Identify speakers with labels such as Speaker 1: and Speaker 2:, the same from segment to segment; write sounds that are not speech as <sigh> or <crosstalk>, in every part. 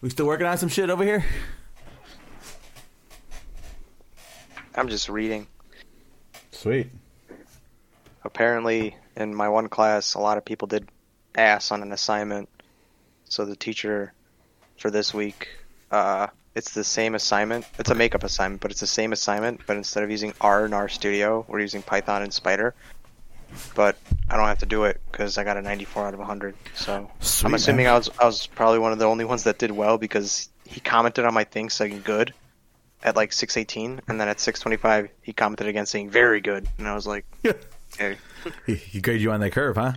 Speaker 1: We still working on some shit over here?
Speaker 2: I'm just reading.
Speaker 1: Sweet.
Speaker 2: Apparently, in my one class, a lot of people did ass on an assignment. So the teacher for this week, uh, it's the same assignment. It's a makeup assignment, but it's the same assignment. But instead of using R in R Studio, we're using Python and Spyder. But I don't have to do it because I got a 94 out of 100. So
Speaker 1: Sweet,
Speaker 2: I'm assuming
Speaker 1: man.
Speaker 2: I was I was probably one of the only ones that did well because he commented on my thing saying good at like 618, and then at 625 he commented again saying very good, and I was like, <laughs> okay.
Speaker 1: He, he graded you on that curve, huh?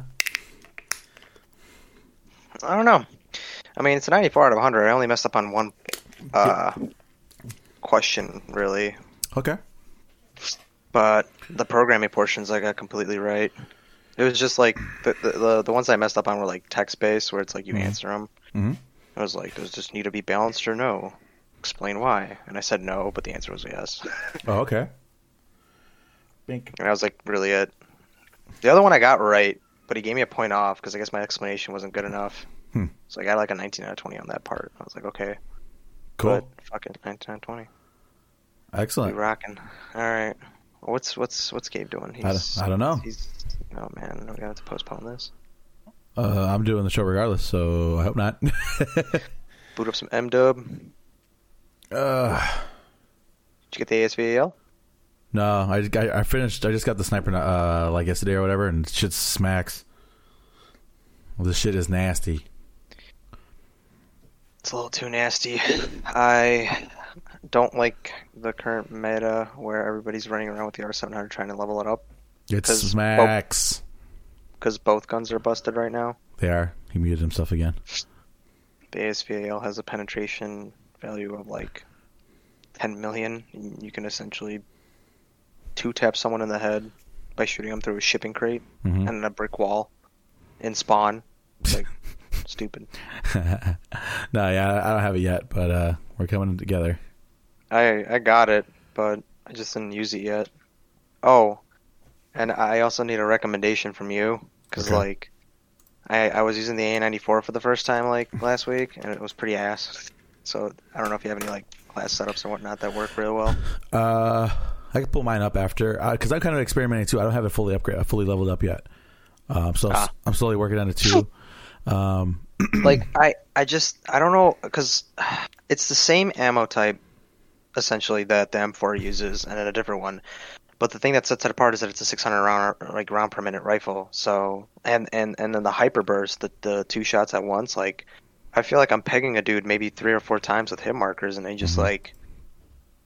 Speaker 2: I don't know. I mean, it's a 94 out of 100. I only messed up on one uh, question, really.
Speaker 1: Okay.
Speaker 2: But the programming portions I got completely right. It was just like the the, the, ones I messed up on were like text based, where it's like you
Speaker 1: Mhm.
Speaker 2: answer them.
Speaker 1: Mhm.
Speaker 2: I was like, does this need to be balanced or no? Explain why. And I said no, but the answer was yes. <laughs>
Speaker 1: Oh, okay. Bink.
Speaker 2: and that was like really it. The other one I got right, but he gave me a point off because I guess my explanation wasn't good enough.
Speaker 1: Hmm.
Speaker 2: So I got like a 19 out of 20 on that part. I was like, okay,
Speaker 1: Cool.
Speaker 2: but fuck it, 19 out of 20. We
Speaker 1: Excellent.
Speaker 2: rocking. All right. What's what's what's Gabe doing?
Speaker 1: I don't- I don't know.
Speaker 2: He's oh man, gonna have to postpone this.
Speaker 1: Uh, I'm doing the show regardless, so I hope not. <laughs>
Speaker 2: Boot up some M Dub. Did
Speaker 1: uh,
Speaker 2: you get the ASVAL?
Speaker 1: no, I, just got- I finished. I just got the sniper uh, like yesterday or whatever, and shit smacks. Well, this shit is nasty.
Speaker 2: It's a little too nasty. I don't like the current meta where everybody's running around with the R700 trying to level it up
Speaker 1: It smacks.
Speaker 2: because both guns are busted right now.
Speaker 1: They are. He muted himself again.
Speaker 2: The ASVAL has a penetration value of like 10 million. You can essentially two tap someone in the head by shooting them through a shipping crate
Speaker 1: Mhm.
Speaker 2: and a brick wall in spawn. It's like <laughs> stupid. <laughs>
Speaker 1: no, yeah, I don't have it yet, but uh, we're coming together.
Speaker 2: I I got it, but I just didn't use it yet. Oh, and I also need a recommendation from you because
Speaker 1: Okay.
Speaker 2: like I I was using the AN-94 for the first time like last week and it was pretty ass. So I don't know if you have any like class setups and whatnot that work really well.
Speaker 1: Uh, I can pull mine up after because I'm kind of experimenting too. I don't have it fully upgrade, fully leveled up yet. Um, so I'm
Speaker 2: Ah.
Speaker 1: I'm slowly working on it too. Um, <clears throat>
Speaker 2: like I I just I don't know because <sighs> it's the same ammo type essentially that the M4 uses and then a different one. But the thing that sets it apart is that it's a 600 round like round per minute rifle. So and and and then the hyper burst, the the two shots at once, like I feel like I'm pegging a dude maybe three or four times with hit markers, and they just
Speaker 1: Mhm.
Speaker 2: like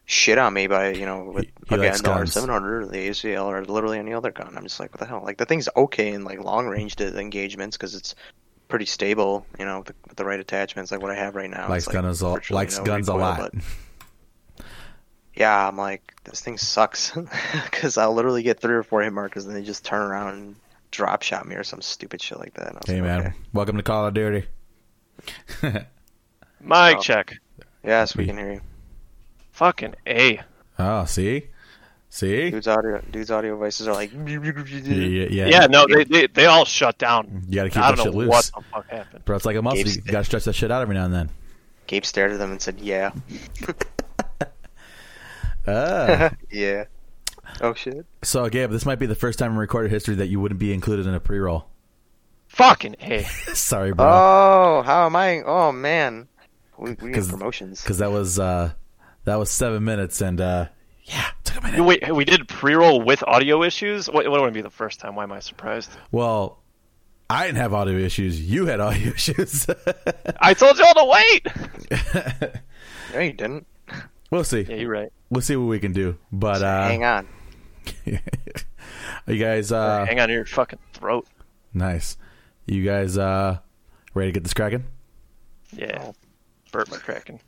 Speaker 2: shit on me by you know with
Speaker 1: He- he
Speaker 2: again the. R700 or the ACL or literally any other gun. I'm just like, what the hell? Like the thing's okay in like long range engagements because it's pretty stable, you know, with the, with the right attachments, like what I have right now.
Speaker 1: likes
Speaker 2: like,
Speaker 1: guns a likes guns a lot.
Speaker 2: but- <laughs> yeah, I'm like, this thing sucks <laughs> because I'll literally get three or four hit markers and they just turn around and drop shot me or some stupid shit like that. And I was
Speaker 1: Hey
Speaker 2: like,
Speaker 1: man,
Speaker 2: okay.
Speaker 1: welcome to Call of Duty. <laughs>
Speaker 3: Mic
Speaker 2: Oh.
Speaker 3: check.
Speaker 2: Yes, we
Speaker 1: We-
Speaker 2: can hear you.
Speaker 3: Fucking A.
Speaker 1: Oh, see, see,
Speaker 2: Dude's audio, dude's audio devices are like,
Speaker 1: yeah, yeah,
Speaker 3: Yeah,
Speaker 1: yeah.
Speaker 3: no, they, they they all shut down.
Speaker 1: You gotta keep
Speaker 3: I
Speaker 1: that
Speaker 3: don't
Speaker 1: shit
Speaker 3: know
Speaker 1: loose,
Speaker 3: what the fuck happened.
Speaker 1: bro. It's like a muscle.
Speaker 2: Gabe's-
Speaker 1: You gotta stretch that shit out every now and then.
Speaker 2: Gabe stared at them and said, "Yeah, <laughs>
Speaker 1: Ah. <laughs>
Speaker 2: yeah." Oh shit!
Speaker 1: so, Gabe, this might be the first time in recorded history that you wouldn't be included in a pre-roll.
Speaker 3: Fucking A. <laughs>
Speaker 1: Sorry, bro,
Speaker 2: Oh, how am I? Oh man, we, we need
Speaker 1: 'Cause-
Speaker 2: promotions.
Speaker 1: because that was uh, that was seven minutes, and uh, yeah, took a minute.
Speaker 3: Wait, we did pre-roll with audio issues. What, what would be the first time? Why am I surprised?
Speaker 1: Well, I didn't have audio issues. You had audio issues. <laughs>
Speaker 3: I told y'all to wait.
Speaker 2: No, you didn't.
Speaker 1: we'll see.
Speaker 3: Yeah, you're right.
Speaker 1: We'll see what we can do. But uh,
Speaker 2: Hang on. <laughs>
Speaker 1: you guys, uh,
Speaker 3: Hang on to your fucking throat.
Speaker 1: nice. You guys, uh, ready to get this cracking?
Speaker 3: Yeah. Burp my cracking.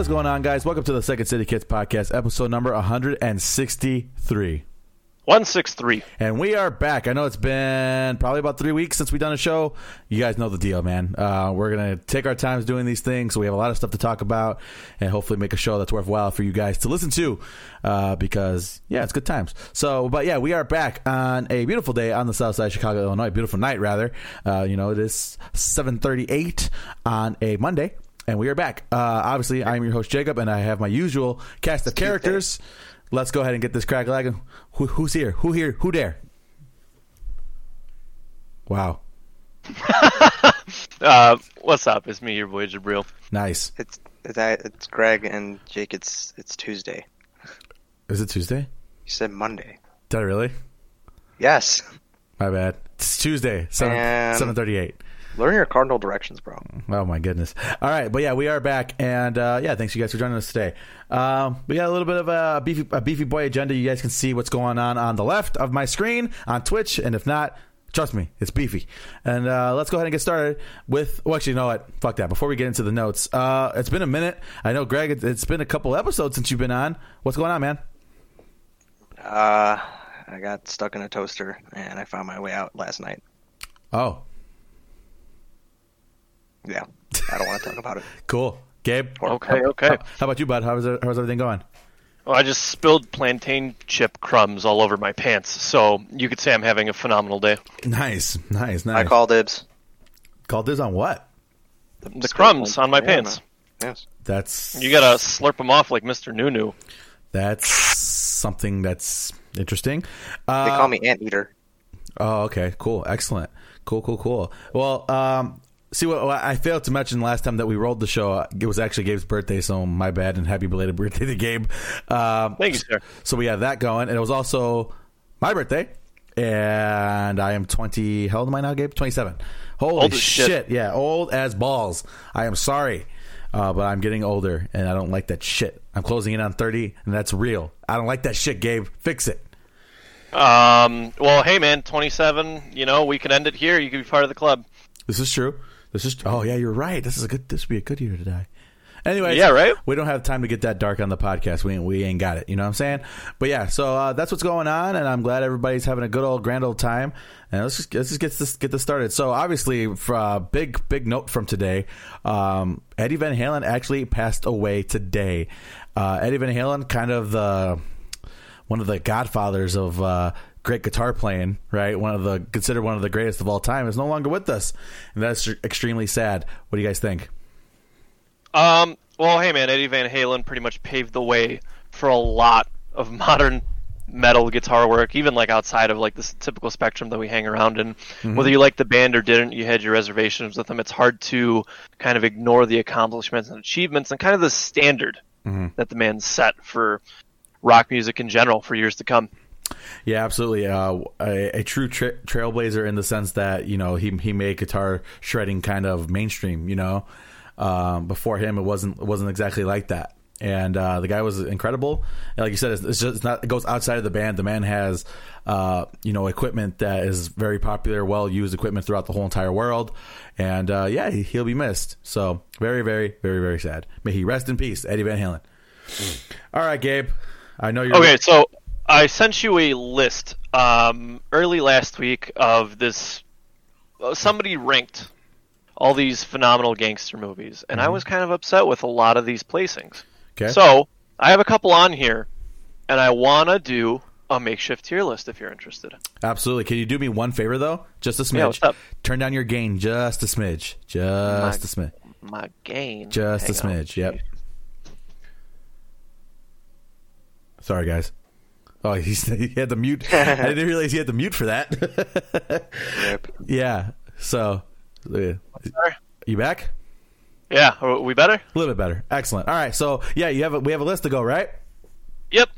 Speaker 1: What is going on, guys? Welcome to the Second City Kids podcast, episode number 163.
Speaker 3: 163.
Speaker 1: And we are back. I know it's been probably about three weeks since we've done a show. You guys know the deal, man. Uh, we're going to take our times doing these things. So we have a lot of stuff to talk about and hopefully make a show that's worthwhile for you guys to listen to uh, because, yeah, it's good times. So, but yeah, we are back on a beautiful day on the south side of Chicago, Illinois. Beautiful night, rather. Uh, you know, it is 738 on a Monday. And we are back. Uh, obviously, I'm your host, Jacob, and I have my usual cast of characters. Let's go ahead and get this crack lagging. Who, who's here? Who here? Who dare? Wow. <laughs>
Speaker 3: Uh, what's up? It's me, your boy Jabril.
Speaker 1: Nice.
Speaker 2: It's it's, it's Greg and Jake. It's it's Tuesday.
Speaker 1: Is it Tuesday?
Speaker 2: You said Monday.
Speaker 1: Did I really?
Speaker 2: Yes.
Speaker 1: My bad. It's Tuesday, 7,
Speaker 2: Man.
Speaker 1: 738.
Speaker 2: Learn your cardinal directions, bro.
Speaker 1: Oh my goodness! All right, but yeah, we are back, and uh, yeah, thanks you guys for joining us today. Um, we got a little bit of a beefy, a beefy boy agenda. You guys can see what's going on on the left of my screen on Twitch, and if not, trust me, it's beefy. And uh, let's go ahead and get started with. Well, actually, you know what? Fuck that. Before we get into the notes, uh, it's been a minute. I know, Greg. it- It's been a couple episodes since you've been on. What's going on, man?
Speaker 2: Uh, I got stuck in a toaster and I found my way out last night.
Speaker 1: Oh,
Speaker 2: Yeah. I don't want to talk about it. <laughs>
Speaker 1: cool, Gabe.
Speaker 3: Okay, okay.
Speaker 1: How, how about you, bud? How's how's everything going?
Speaker 3: Well, I just spilled plantain chip crumbs all over my pants, so you could say I'm having a phenomenal day.
Speaker 1: Nice, nice, nice.
Speaker 2: I
Speaker 1: nice.
Speaker 2: call dibs.
Speaker 1: Called this on what?
Speaker 3: The crumbs on my
Speaker 2: Yeah,
Speaker 3: pants.
Speaker 2: man. Yes.
Speaker 1: That's
Speaker 3: You gotta slurp them off like Mr. Nunu.
Speaker 1: That's something that's interesting.
Speaker 2: They
Speaker 1: Uh,
Speaker 2: call me anteater.
Speaker 1: Oh, okay, cool, excellent, cool, cool, cool. Well, um, see what, what I failed to mention last time that we rolled the show. uh, It was actually Gabe's birthday, so my bad and happy belated birthday to Gabe. Um,
Speaker 3: Thank you, sir.
Speaker 1: So we had that going, and it was also my birthday, and I am twenty. How old am I now, Gabe? Twenty-seven. Holy
Speaker 3: Old
Speaker 1: shit.
Speaker 3: shit.
Speaker 1: Yeah, old as balls. I am sorry, uh, but I'm getting older, and I don't like that shit. I'm closing in on thirty, and that's real. I don't like that shit, Gabe. Fix it.
Speaker 3: Um, well, hey man, 27. You know, we can end it here. You can be part of the club.
Speaker 1: This is true. This is. Oh yeah, you're right. This is a good. This would be a good year to die. Anyway,
Speaker 3: Yeah, right?
Speaker 1: We don't have time to get that dark on the podcast. We ain't, we ain't got it. You know what I'm saying? But yeah, so uh, that's what's going on, and I'm glad everybody's having a good old grand old time. And let's just let's just get this get this started. So obviously, for a big big note from today, um, Eddie Van Halen actually passed away today. Uh, Eddie Van Halen, kind of the one of the godfathers of uh, great guitar playing, right? One of the considered one of the greatest of all time is no longer with us, and that's extremely sad. What do you guys think?
Speaker 3: Um, well, hey man, Eddie Van Halen pretty much paved the way for a lot of <laughs> modern metal guitar work, even like outside of like this typical spectrum that we hang around in. Whether you like the band or didn't, you had your reservations with them. It's hard to kind of ignore the accomplishments and achievements and kind of the standard that the man set for rock music in general for years to come.
Speaker 1: Yeah, absolutely. Uh, a, a true tra- trailblazer in the sense that you know he he made guitar shredding kind of mainstream. You know, um, before him it wasn't it wasn't exactly like that. And uh, the guy was incredible. And like you said, it's, it's just it's not. It goes outside of the band. The man has, uh, you know, equipment that is very popular, well used equipment throughout the whole entire world. And uh, yeah, he, he'll be missed. So very, very, very, very sad. May he rest in peace, Eddie Van Halen. All right, Gabe. I know you're
Speaker 3: Okay, so I sent you a list um, early last week of this. Uh, somebody ranked all these phenomenal gangster movies, and I was kind of upset with a lot of these placings.
Speaker 1: Okay.
Speaker 3: So I have a couple on here, and I want to do a makeshift tier list if you're interested.
Speaker 1: Absolutely. Can you do me one favor though? Just a smidge.
Speaker 3: Yeah?
Speaker 1: Turn down your gain just a smidge. Just a smidge.
Speaker 3: My gain.
Speaker 1: Just a
Speaker 3: Hang on.
Speaker 1: smidge. Yep. Sorry, guys. Oh, <laughs> he's, he had the mute. <laughs> I didn't realize he had the mute for that.
Speaker 2: Yep. <laughs>
Speaker 1: yeah. So, yeah. You back?
Speaker 3: Yeah, are we better?
Speaker 1: A little bit better. Excellent. All right. So, yeah, you have a, we have a list to go, right?
Speaker 3: Yep.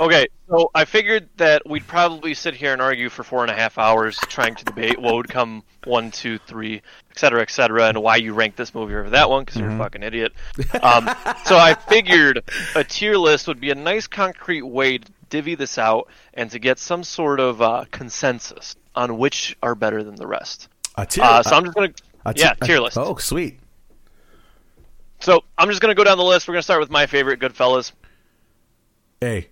Speaker 3: Okay, so I figured that we'd probably sit here and argue for four and a half hours trying to debate what would come one, two, three, et cetera, et cetera, and why you rank this movie over that one because you're a fucking idiot. <laughs> Um, so I figured a tier list would be a nice concrete way to divvy this out and to get some sort of uh, consensus on which are better than the rest.
Speaker 1: A tier.
Speaker 3: Uh, so I'm just gonna,
Speaker 1: a
Speaker 3: yeah,
Speaker 1: a-
Speaker 3: tier list.
Speaker 1: Oh, sweet.
Speaker 3: So I'm just gonna go down the list. We're gonna start with my favorite, Goodfellas.
Speaker 1: A.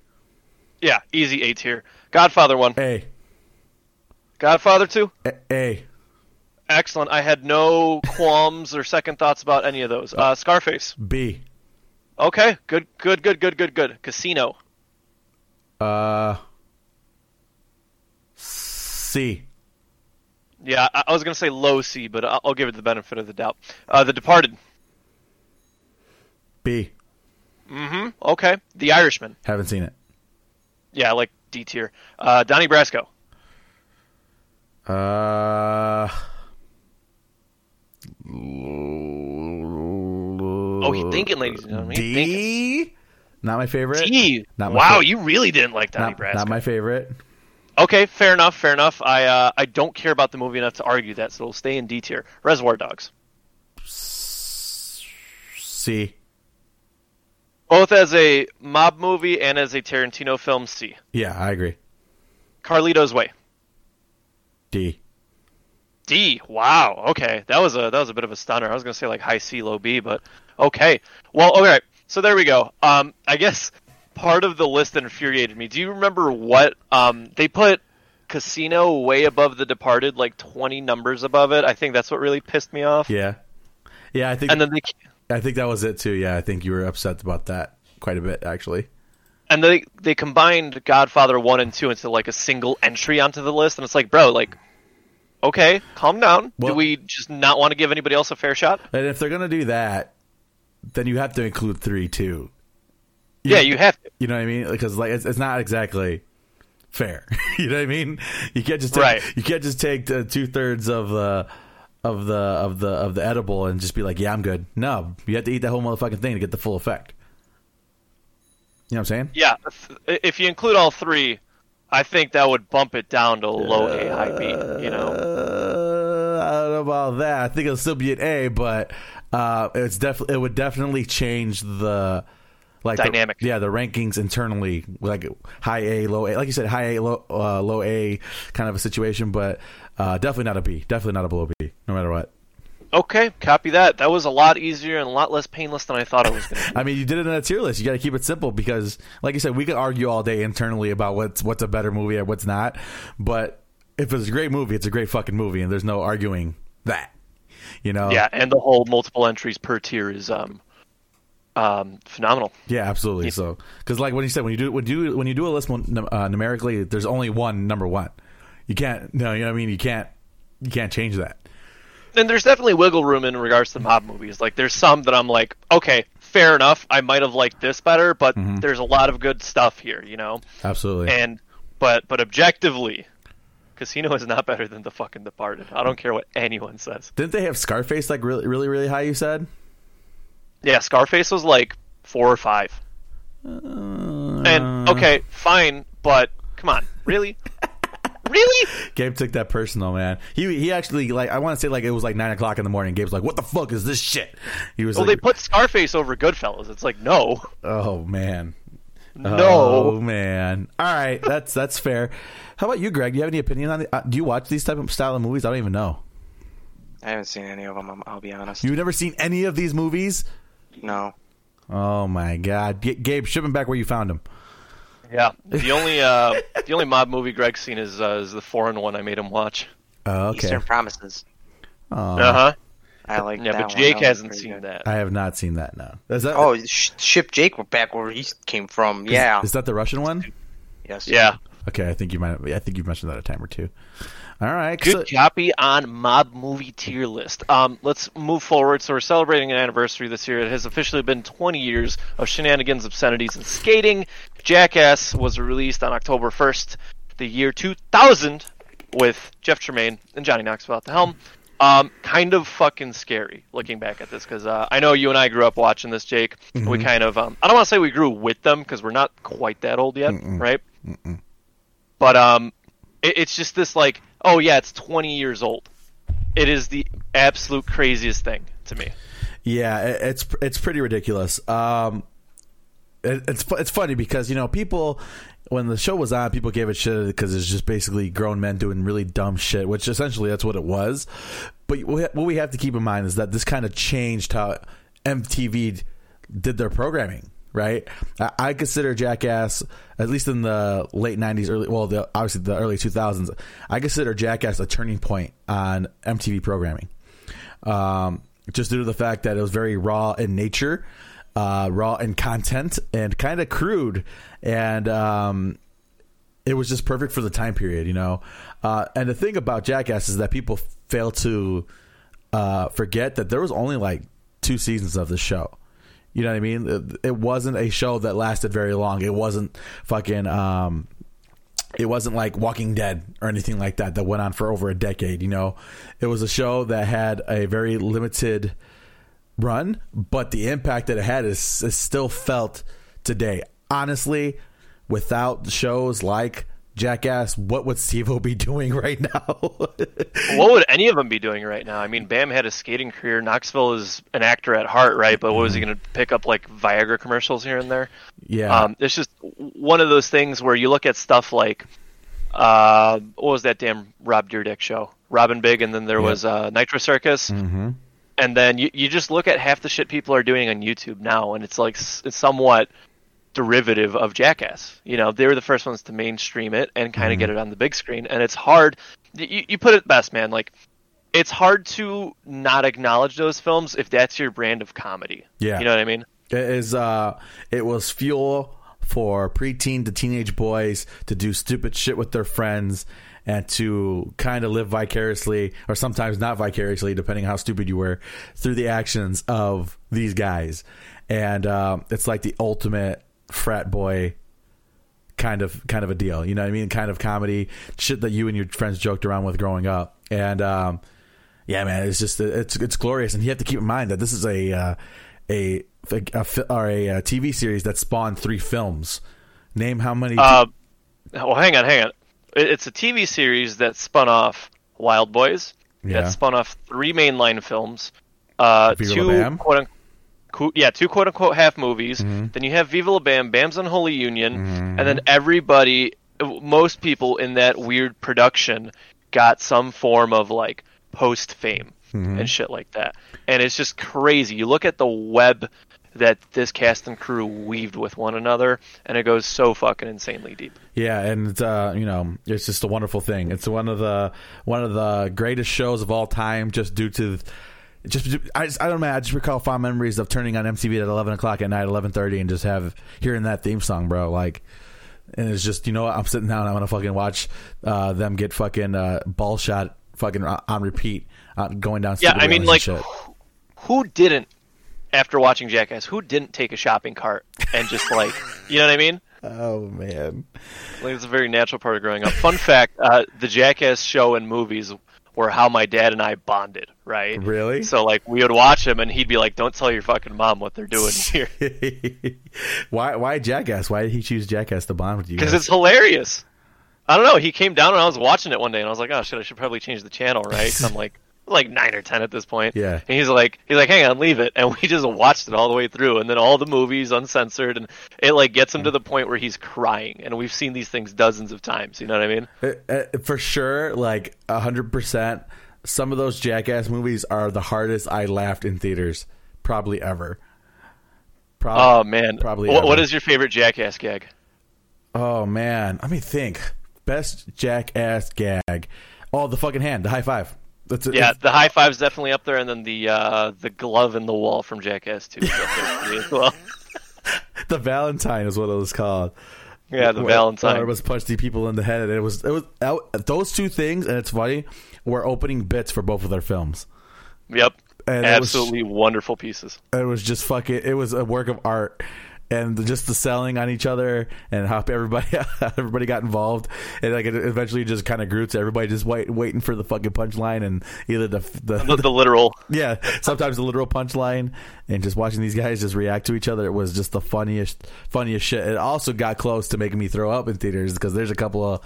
Speaker 3: Yeah, easy A tier. Godfather one.
Speaker 1: A.
Speaker 3: Godfather two.
Speaker 1: A. A.
Speaker 3: Excellent. I had no <laughs> qualms or second thoughts about any of those. Uh, Scarface.
Speaker 1: B.
Speaker 3: Okay, good, good, good, good, good, good. Casino.
Speaker 1: Uh. C.
Speaker 3: Yeah, I, I was gonna say low C, but I'll, I'll give it the benefit of the doubt. Uh, the Departed.
Speaker 1: B.
Speaker 3: Mm-hmm. Okay. The Irishman.
Speaker 1: Haven't seen it.
Speaker 3: Yeah, I like D tier. Uh, Donnie Brasco.
Speaker 1: Uh.
Speaker 3: Oh, he thinking, ladies and gentlemen. thinking.
Speaker 1: D. Not my favorite.
Speaker 3: D.
Speaker 1: Not my
Speaker 3: wow,
Speaker 1: fa-
Speaker 3: you really didn't like Donnie
Speaker 1: Not,
Speaker 3: Brasco.
Speaker 1: not my favorite.
Speaker 3: Okay, fair enough, fair enough. I uh, I don't care about the movie enough to argue that, so it'll stay in D tier. Reservoir Dogs.
Speaker 1: C.
Speaker 3: Both as a mob movie and as a Tarantino film, C.
Speaker 1: Yeah, I agree.
Speaker 3: Carlito's Way.
Speaker 1: D.
Speaker 3: D. Wow. Okay, that was a that was a bit of a stunner. I was gonna say like high C, low B, but okay. Well, all right. So there we go. Um, I guess part of the list that infuriated me. Do you remember what um they put Casino way above The Departed, like twenty numbers above it? I think that's what really pissed me off.
Speaker 1: Yeah. Yeah, I think
Speaker 3: And then they
Speaker 1: I think that was it too. Yeah, I think you were upset about that quite a bit actually.
Speaker 3: and they they combined Godfather one and two into like a single entry onto the list, and it's like, bro, like, okay, calm down.
Speaker 1: Well-
Speaker 3: Do we just not want to give anybody else a fair shot?
Speaker 1: And if they're gonna do that, then you have to include three too.
Speaker 3: Yeah, you have to.
Speaker 1: You know what I mean? Because like it's, it's not exactly fair. <laughs> you know what I mean? You can't just take,
Speaker 3: Right.
Speaker 1: you can't just take two thirds of the of the of the of the edible and just be like, yeah, I'm good. No, you have to eat that whole motherfucking thing to get the full effect. You know what I'm saying?
Speaker 3: Yeah, if, if you include all three, I think that would bump it down to low A, high B. You know,
Speaker 1: Uh, I don't know about that. I think it'll still be an A, but uh, it's definitely it would definitely change the like the-
Speaker 3: Dynamic.
Speaker 1: yeah, the rankings internally, like high A, low A. Like you said, high A, low uh, low A kind of a situation, but uh, definitely not a B. Definitely not a below B, no matter what.
Speaker 3: okay, copy that. That was a lot easier and a lot less painless than I thought it was going to. be. <laughs>
Speaker 1: I mean, you did it in a tier list. You got to keep it simple because, like you said, we could argue all day internally about what's what's a better movie and what's not. But if it's a great movie, it's a great fucking movie, and there's no arguing that. You know?
Speaker 3: Yeah, and the whole multiple entries per tier is um, um, phenomenal.
Speaker 1: Yeah, absolutely. So, because like when you said when you do when you do when you do a list uh, numerically, there's only one number one. You can't. No, you know what I mean. You can't. You can't change that.
Speaker 3: And there's definitely wiggle room in regards to mob movies. Like, there's some that I'm like, okay, fair enough. I might have liked this better, but there's a lot of good stuff here, you know.
Speaker 1: Absolutely.
Speaker 3: And but but objectively, Casino is not better than the fucking Departed. I don't care what anyone says.
Speaker 1: Didn't they have Scarface like really, really, really high? You said.
Speaker 3: Yeah, Scarface was like four or five.
Speaker 1: Uh,
Speaker 3: And okay, fine, but come on, really, <laughs> really?
Speaker 1: Gabe took that personal, man. He he actually like I want to say like it was like nine o'clock in the morning. Gabe's like, "What the fuck is this shit?" He was like
Speaker 3: Well, they put Scarface over Goodfellas. It's like no,
Speaker 1: "Oh man,
Speaker 3: no.
Speaker 1: oh man." All right, that's that's fair. How about you, Greg? Do you have any opinion on The, Uh, do you watch these type of style of movies? I don't even know.
Speaker 2: I haven't seen any of them. I'll be honest.
Speaker 1: You've never seen any of these movies?
Speaker 2: No.
Speaker 1: Oh my god, G- Gabe, ship him back where you found him.
Speaker 3: Yeah, the only uh, the only mob movie Greg's seen is uh, is the foreign one I made him watch.
Speaker 1: Oh, okay.
Speaker 2: Eastern Promises.
Speaker 1: Aw.
Speaker 3: Uh huh.
Speaker 2: I like that.
Speaker 3: Yeah,
Speaker 2: that
Speaker 3: but. Jake
Speaker 2: That
Speaker 3: hasn't seen
Speaker 2: good.
Speaker 3: that.
Speaker 1: I have not seen that. No. Is that
Speaker 2: Oh, sh- ship Jake back where he came from. Yeah.
Speaker 1: Is that the Russian one?
Speaker 2: yes.
Speaker 3: Yeah,
Speaker 1: Okay, I think you might. I think you've mentioned that a time or two. All right.
Speaker 3: good
Speaker 1: so-
Speaker 3: copy on mob movie tier list. Um, let's move forward. So we're celebrating an anniversary this year. It has officially been 20 years of shenanigans, obscenities, and skating. Jackass was released on October 1st, the year 2000, with Jeff Tremaine and Johnny Knoxville at the helm. Um, kind of fucking scary looking back at this because uh, I know you and I grew up watching this, Jake. We kind of um, I don't want to say we grew with them because we're not quite that old yet, right? But um, it, it's just this like, oh yeah, it's 20 years old. It is the absolute craziest thing to me.
Speaker 1: Yeah, it's it's pretty ridiculous. Um, it, it's it's funny because you know people when the show was on, people gave it shit because it's just basically grown men doing really dumb shit, which essentially that's what it was. But what we have to keep in mind is that this kind of changed how MTV did their programming. Right, I, I consider Jackass, at least in the late '90s, early well, the, obviously the early 2000s. I consider Jackass a turning point on MTV programming, um, just due to the fact that it was very raw in nature, uh, raw in content, and kind of crude, and um, it was just perfect for the time period, you know. Uh, and the thing about Jackass is that people fail to uh, forget that there was only like two seasons of the show. You know what I mean? It, wasn't a show that lasted very long. It wasn't fucking. Um, it wasn't like Walking Dead or anything like that that went on for over a decade. You know, it was a show that had a very limited run, but the impact that it had is, is still felt today. Honestly, without shows like Jackass, what would Steve-O be doing right now? <laughs>
Speaker 3: what would any of them be doing right now? I mean, Bam had a skating career. Knoxville is an actor at heart, right? But what was he going to pick up like Viagra commercials here and there?
Speaker 1: yeah.
Speaker 3: Um, it's just one of those things where you look at stuff like, uh, what was that damn Rob Dyrdek show? Rob & Big, and then there
Speaker 1: Yeah.
Speaker 3: was uh, Nitro Circus,
Speaker 1: mm-hmm.
Speaker 3: and then you, you just look at half the shit people are doing on YouTube now, and it's like it's somewhat derivative of Jackass. You know, they were the first ones to mainstream it and kind of get it on the big screen, and it's hard. You, you put it best, man. Like, it's hard to not acknowledge those films if that's your brand of comedy.
Speaker 1: Yeah.
Speaker 3: you know what I mean.
Speaker 1: It is uh it was fuel for preteen to teenage boys to do stupid shit with their friends and to kind of live vicariously or sometimes not vicariously depending on how stupid you were through the actions of these guys and um, it's like the ultimate frat boy kind of kind of a deal you know what i mean kind of comedy shit that you and your friends joked around with growing up and um yeah, man, it's just it's it's glorious, and you have to keep in mind that this is a uh, a, a, fi- or a, uh TV series that spawned three films. Name how many?
Speaker 3: Uh, well, hang on, hang on. It's a TV series that spun off Wildboyz.
Speaker 1: Yeah.
Speaker 3: That spun off three mainline films. Uh,
Speaker 1: Viva
Speaker 3: two quote unquote, yeah, two quote unquote half movies.
Speaker 1: Mm-hmm.
Speaker 3: Then you have Viva La Bam, Bam's Unholy Union, and then everybody, most people in that weird production got some form of like post fame
Speaker 1: Mm-hmm.
Speaker 3: and shit like that. And it's just crazy. You look at the web that this cast and crew weaved with one another, and it goes so fucking insanely deep.
Speaker 1: yeah, and it's, uh, you know, it's just a wonderful thing. It's one of the one of the greatest shows of all time, just due to. Just, I, just, I don't know. I just recall fond memories of turning on MTV at eleven o'clock at night, eleven thirty, and just have hearing that theme song, bro. Like, and it's just you know what? I'm sitting down. I want to fucking watch uh, them get fucking uh, ball shot, fucking on repeat, uh, going down.
Speaker 3: Yeah, I mean, like,
Speaker 1: shit.
Speaker 3: who didn't, after watching Jackass, who didn't take a shopping cart and just like, <laughs> you know what I mean?
Speaker 1: Oh man.
Speaker 3: Like, it's a very natural part of growing up. Fun fact: uh, the Jackass show and movies were how my dad and I bonded. Right?
Speaker 1: Really?
Speaker 3: So like, we would watch him, and he'd be like, "Don't tell your fucking mom what they're doing <laughs> here,"
Speaker 1: why? Why Jackass? Why did he choose Jackass to bond with you?
Speaker 3: because it's hilarious. I don't know. He came down and I was watching it one day, and I was like, "Oh shit, I should probably change the channel." right?" I'm like. Like nine or ten at this point.
Speaker 1: Yeah.
Speaker 3: And he's like, he's like, hang on, leave it, and we just watched it all the way through, and then all the movies uncensored, and it like gets him to the point where he's crying, and we've seen these things dozens of times. You know what I mean?
Speaker 1: Uh, uh, for sure, like hundred percent. Some of those Jackass movies are the hardest I laughed in theaters probably ever. Probably.
Speaker 3: Oh man,
Speaker 1: probably
Speaker 3: What, what is your favorite Jackass gag?
Speaker 1: Oh man, let me think. Best Jackass gag. Oh, the fucking hand, the high five. That's it.
Speaker 3: Yeah, the high five's definitely up there, and then the uh, the glove in the wall from Jackass 2 is up there for me as well. <laughs>
Speaker 1: the Valentine is what it was called.
Speaker 3: Yeah, the
Speaker 1: Where-
Speaker 3: Valentine.
Speaker 1: where it was punched the people in the head, and it was it was those two things, and it's funny. Were opening bits for both of their films.
Speaker 3: Yep,
Speaker 1: And it was-
Speaker 3: absolutely wonderful pieces.
Speaker 1: it was just fucking it was a work of art and just the selling on each other and how <laughs> everybody everybody got involved. And like it eventually just kind of grew to everybody just wait, waiting for the fucking punchline and either the, the,
Speaker 3: The, the literal. <laughs>
Speaker 1: yeah sometimes the literal punchline and just watching these guys just react to each other it was just the funniest funniest shit. It also got close to making me throw up in theaters because there's a couple of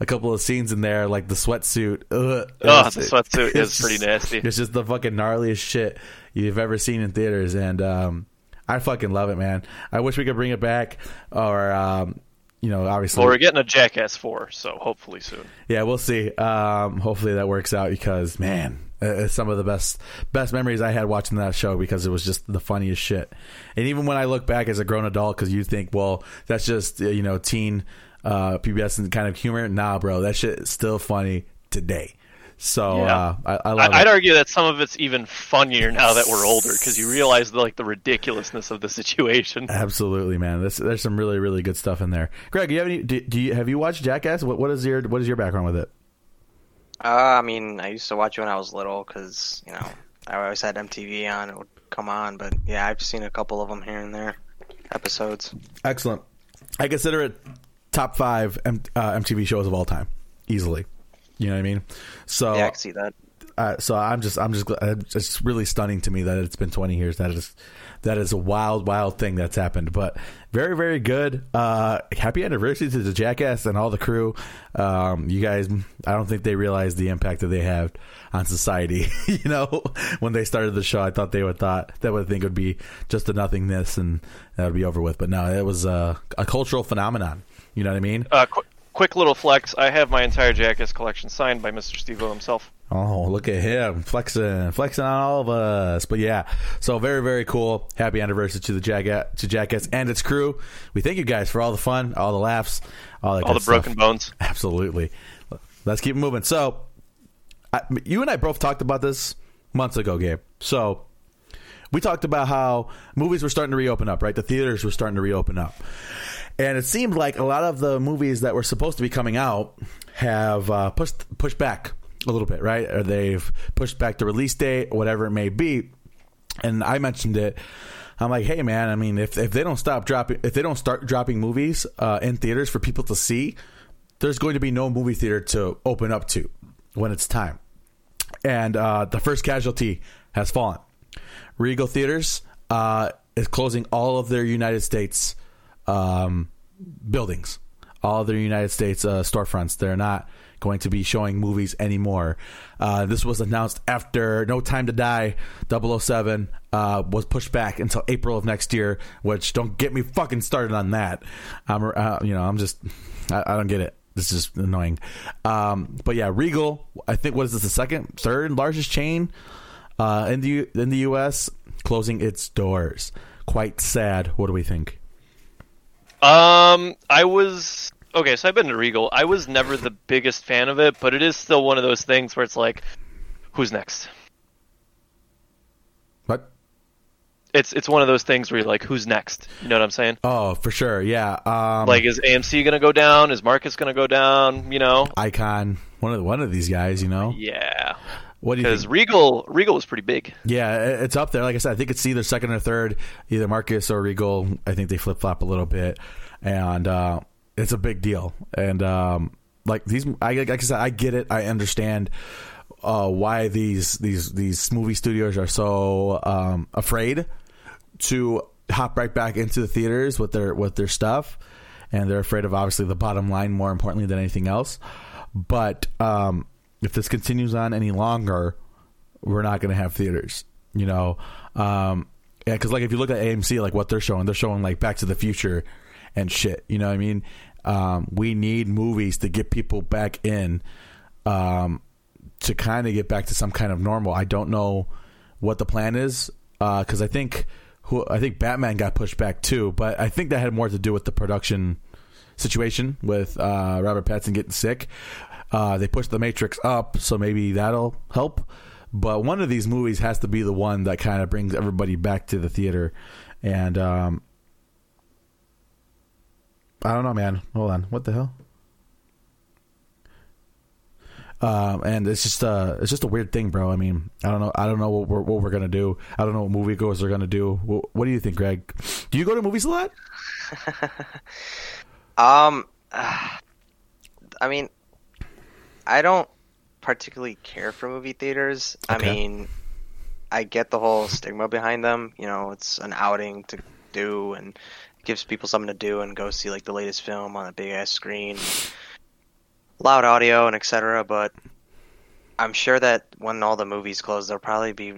Speaker 1: a couple of scenes in there like the sweatsuit. Ugh,
Speaker 3: Oh, the sweatsuit <laughs> is pretty nasty.
Speaker 1: it's just the fucking gnarliest shit you've ever seen in theaters, and um, I fucking love it, man. I wish we could bring it back, or um, you know, obviously,
Speaker 3: Well, we're getting a Jackass four, so hopefully soon.
Speaker 1: yeah, we'll see. Um, hopefully that works out because man, uh, it's some of the best best memories I had watching that show because it was just the funniest shit. And even when I look back as a grown adult, because you think, well, that's just uh, you know teen uh, PBS and kind of humor. Nah, bro, that shit is still funny today. So
Speaker 3: Yeah.
Speaker 1: uh, I, I love
Speaker 3: I, I'd argue that some of it's even funnier now that we're older because you realize the, like the ridiculously of the situation.
Speaker 1: Absolutely, man. There's, there's some really really good stuff in there. Greg, you have any? Do, do you have you watched Jackass? What what is your what is your background with it?
Speaker 2: Uh, I mean, I used to watch it when I was little because you know I always had MTV on; it would come on. But yeah, I've seen a couple of them here and there episodes.
Speaker 1: Excellent. I consider it top five M- uh, MTV shows of all time, easily. You know what I mean? So,
Speaker 2: Yeah, I can see that.
Speaker 1: uh, so I'm just, I'm just, it's really stunning to me that it's been 20 years. That is, that is a wild, wild thing that's happened. But very, very good. Uh, happy anniversary to the Jackass and all the crew. Um, you guys, I don't think they realize the impact that they have on society. <laughs> you know, when they started the show, I thought they would thought that would think it would be just a nothingness and that would be over with. But no, it was a, a cultural phenomenon. You know what I mean?
Speaker 3: Uh, qu- quick little flex: I have my entire Jackass collection signed by Mr. Steve-O himself.
Speaker 1: Oh, look at him flexing, flexing on all of us. But yeah, so very, very cool. Happy anniversary to the Jackass, to Jackass and its crew. We thank you guys for all the fun, all the laughs, all
Speaker 3: All the broken
Speaker 1: stuff.
Speaker 3: bones. <laughs>
Speaker 1: Absolutely. Let's keep moving. So, I, you and I both talked about this months ago, Gabe. So, we talked about how movies were starting to reopen up, right? The theaters were starting to reopen up. And it seemed like a lot of the movies that were supposed to be coming out have uh, pushed pushed back a little bit, right? Or they've pushed back the release date, whatever it may be. And I mentioned it. I'm like, hey man, I mean, if if they don't stop dropping, if they don't start dropping movies uh, in theaters for people to see, there's going to be no movie theater to open up to when it's time. And uh, the first casualty has fallen. Regal Theaters uh, is closing all of their United States um, buildings, all their United States uh, storefronts. They're not going to be showing movies anymore. Uh, this was announced after No Time to Die 007 uh, was pushed back until April of next year, which don't get me fucking started on that. I'm, uh, you know, I'm just, I, I don't get it. This is annoying. Um, but yeah, Regal, I think, what is this, the second, third largest chain uh, in the in the U.S. closing its doors. Quite sad. What do we think?
Speaker 3: Um, I was okay. So I've been to Regal. I was never the biggest fan of it, but it is still one of those things where it's like, who's next?
Speaker 1: What?
Speaker 3: It's it's one of those things where you're like, who's next? You know what I'm saying?
Speaker 1: Oh, for sure. Yeah. Um,
Speaker 3: Like, is AMC gonna go down? Is Marcus gonna go down? You know?
Speaker 1: Icon. One of one of these guys. You know.
Speaker 3: Yeah.
Speaker 1: What do you
Speaker 3: Because? Regal Regal was pretty big.
Speaker 1: Yeah, it's up there. Like I said, I think it's either second or third, either Marcus or Regal. I think they flip flop a little bit, and uh, it's a big deal. And um, like these, I, like I said, I get it. I understand uh, why these these these movie studios are so um, afraid to hop right back into the theaters with their with their stuff, and they're afraid of obviously the bottom line more importantly than anything else. But um, if this continues on any longer, we're not going to have theaters. You know, um, yeah, because like if you look at AMC, like what they're showing, they're showing like Back to the Future and shit. You know what I mean? Um, we need movies to get people back in, um, to kind of get back to some kind of normal. I don't know what the plan is because I think who I think Batman got pushed back too, but I think that had more to do with the production situation with uh, Robert Pattinson getting sick. Uh, they pushed The Matrix up, so maybe that'll help. But one of these movies has to be the one that kind of brings everybody back to the theater. And um, I don't know, man. Hold on. What the hell? Um, and it's just uh, it's just a weird thing, bro. I mean, I don't know. I don't know what we're what we're gonna do. I don't know what moviegoers are gonna do. What, what do you think, Greg? Do you go to movies a lot? <laughs>
Speaker 2: Um, <sighs> I mean, I don't particularly care for movie theaters.
Speaker 1: Okay.
Speaker 2: I mean, I get the whole stigma behind them. You know, it's an outing to do and gives people something to do and go see like the latest film on a big ass screen, loud audio and etc. But I'm sure that when all the movies close, they'll probably be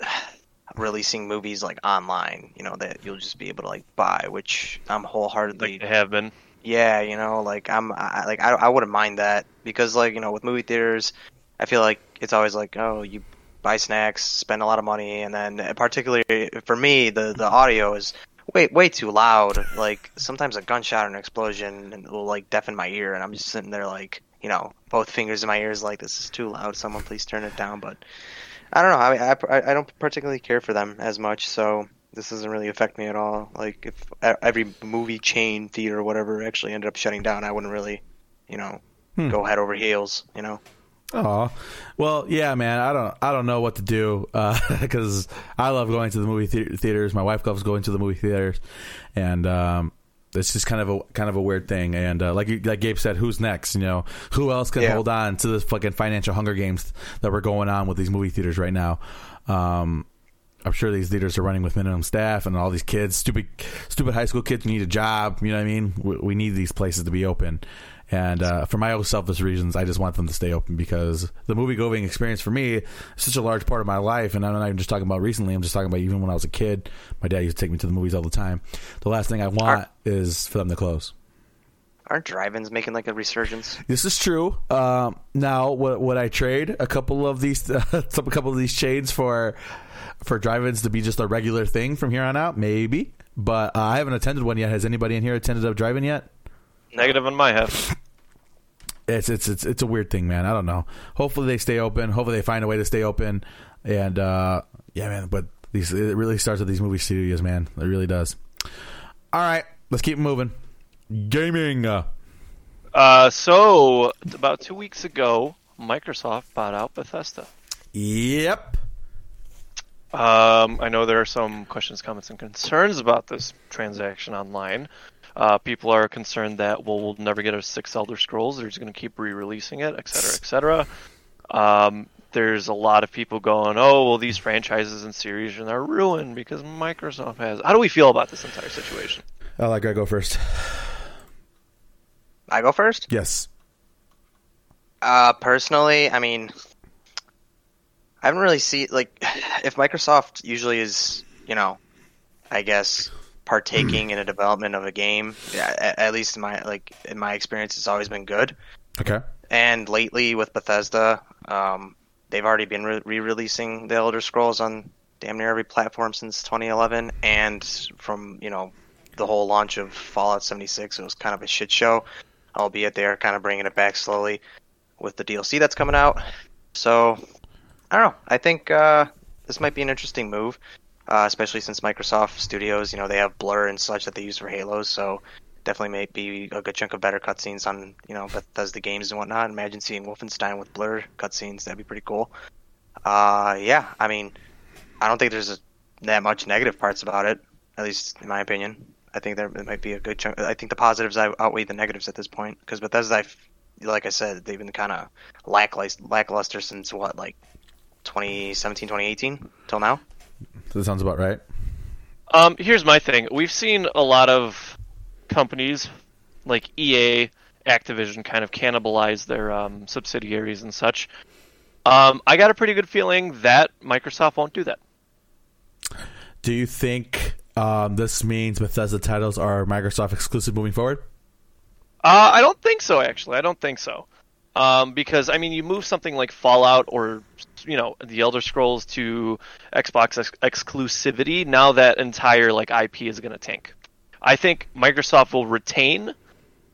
Speaker 2: <sighs> releasing movies like online. You know, that you'll just be able to like buy, which I'm wholeheartedly
Speaker 3: Like they have been.
Speaker 2: Yeah, you know, like I'm, I, like I, I wouldn't mind that because like you know with movie theaters, I feel like it's always like oh you buy snacks, spend a lot of money, and then uh, particularly for me the the audio is way way too loud. Like sometimes a gunshot or an explosion will like deafen my ear, and I'm just sitting there like you know both fingers in my ears like this is too loud. Someone please turn it down. But I don't know. I I, I don't particularly care for them as much, so this doesn't really affect me at all. Like if every movie chain theater or whatever actually ended up shutting down, I wouldn't really, you know, go head over heels. You know.
Speaker 1: Oh, well, yeah, man. I don't, I don't know what to do <laughs> because I love going to the movie thea- theaters. My wife loves going to the movie theaters, and um, it's just kind of a kind of a weird thing. And uh, like like Gabe said, who's next? You know, who else can
Speaker 2: Yeah.
Speaker 1: hold on to this fucking financial Hunger Games that we're going on with these movie theaters right now? Um, I'm sure these theaters are running with minimum staff, and all these kids, stupid, stupid high school kids, need a job. You know what I mean? We, we need these places to be open. And uh, for my own selfish reasons, I just want them to stay open because the movie going experience for me is such a large part of my life. And I'm not even just talking about recently. I'm just talking about even when I was a kid. My dad used to take me to the movies all the time. The last thing I want is for them to close.
Speaker 2: Aren't drive-ins making like a resurgence?
Speaker 1: This is true. Um, now, would, would I trade a couple of these, some <laughs> a couple of these shades for for drive-ins to be just a regular thing from here on out? Maybe, but uh, I haven't attended one yet. Has anybody in here attended a drive-in yet?
Speaker 3: Negative on my half.
Speaker 1: It's it's it's it's a weird thing, man. I don't know. Hopefully they stay open. Hopefully they find a way to stay open. And uh, yeah, man. But these it really starts with these movie studios, man. It really does. All right, let's keep moving. Gaming. Uh,
Speaker 3: Uh, so about two weeks ago, Microsoft bought out Bethesda.
Speaker 1: yep.
Speaker 3: Um, I know there are some questions, comments, and concerns about this transaction online. Uh, people are concerned that well, we'll never get a six Elder Scrolls. They're just going to keep re-releasing it, et cetera, et cetera. Um, there's a lot of people going, "Oh, well, these franchises and series are ruined because Microsoft has." How do we feel about this entire situation?
Speaker 1: I'll let Greg go first.
Speaker 2: I go first.
Speaker 1: Yes.
Speaker 2: Uh, personally, I mean, I haven't really seen like <sighs> if Microsoft usually is, you know, I guess partaking in a development of a game. yeah, At, at least in my like in my experience, it's always been good.
Speaker 1: Okay.
Speaker 2: And lately with Bethesda, um, they've already been re- re-releasing the Elder Scrolls on damn near every platform since 2011, and from you know the whole launch of Fallout 76, it was kind of a shit show. Albeit they are kind of bringing it back slowly with the DLC that's coming out. So I don't know. I think uh, this might be an interesting move, uh, especially since Microsoft Studios, you know, they have Blur and such that they use for Halo. So definitely may be a good chunk of better cutscenes on you know Bethesda games and whatnot. Imagine seeing Wolfenstein with Blur cutscenes. That'd be pretty cool. Uh, yeah. I mean, I don't think there's a, that much negative parts about it, at least in my opinion. I think there might be a good chunk. I think the positives outweigh the negatives at this point because Bethesda, like I said, they've been kind of lackluster since what, like 2017, 2018 till now.
Speaker 1: That sounds about right.
Speaker 3: Um, here's my thing. We've seen a lot of companies like EA, Activision kind of cannibalize their um, subsidiaries and such. Um, I got a pretty good feeling that Microsoft won't do that.
Speaker 1: Do you think um, this means Bethesda titles are Microsoft exclusive moving forward?
Speaker 3: Uh, I don't think so, actually. I don't think so. Um, because I mean, you move something like Fallout or you know the Elder Scrolls to Xbox ex- exclusivity. Now that entire like IP is going to tank. I think Microsoft will retain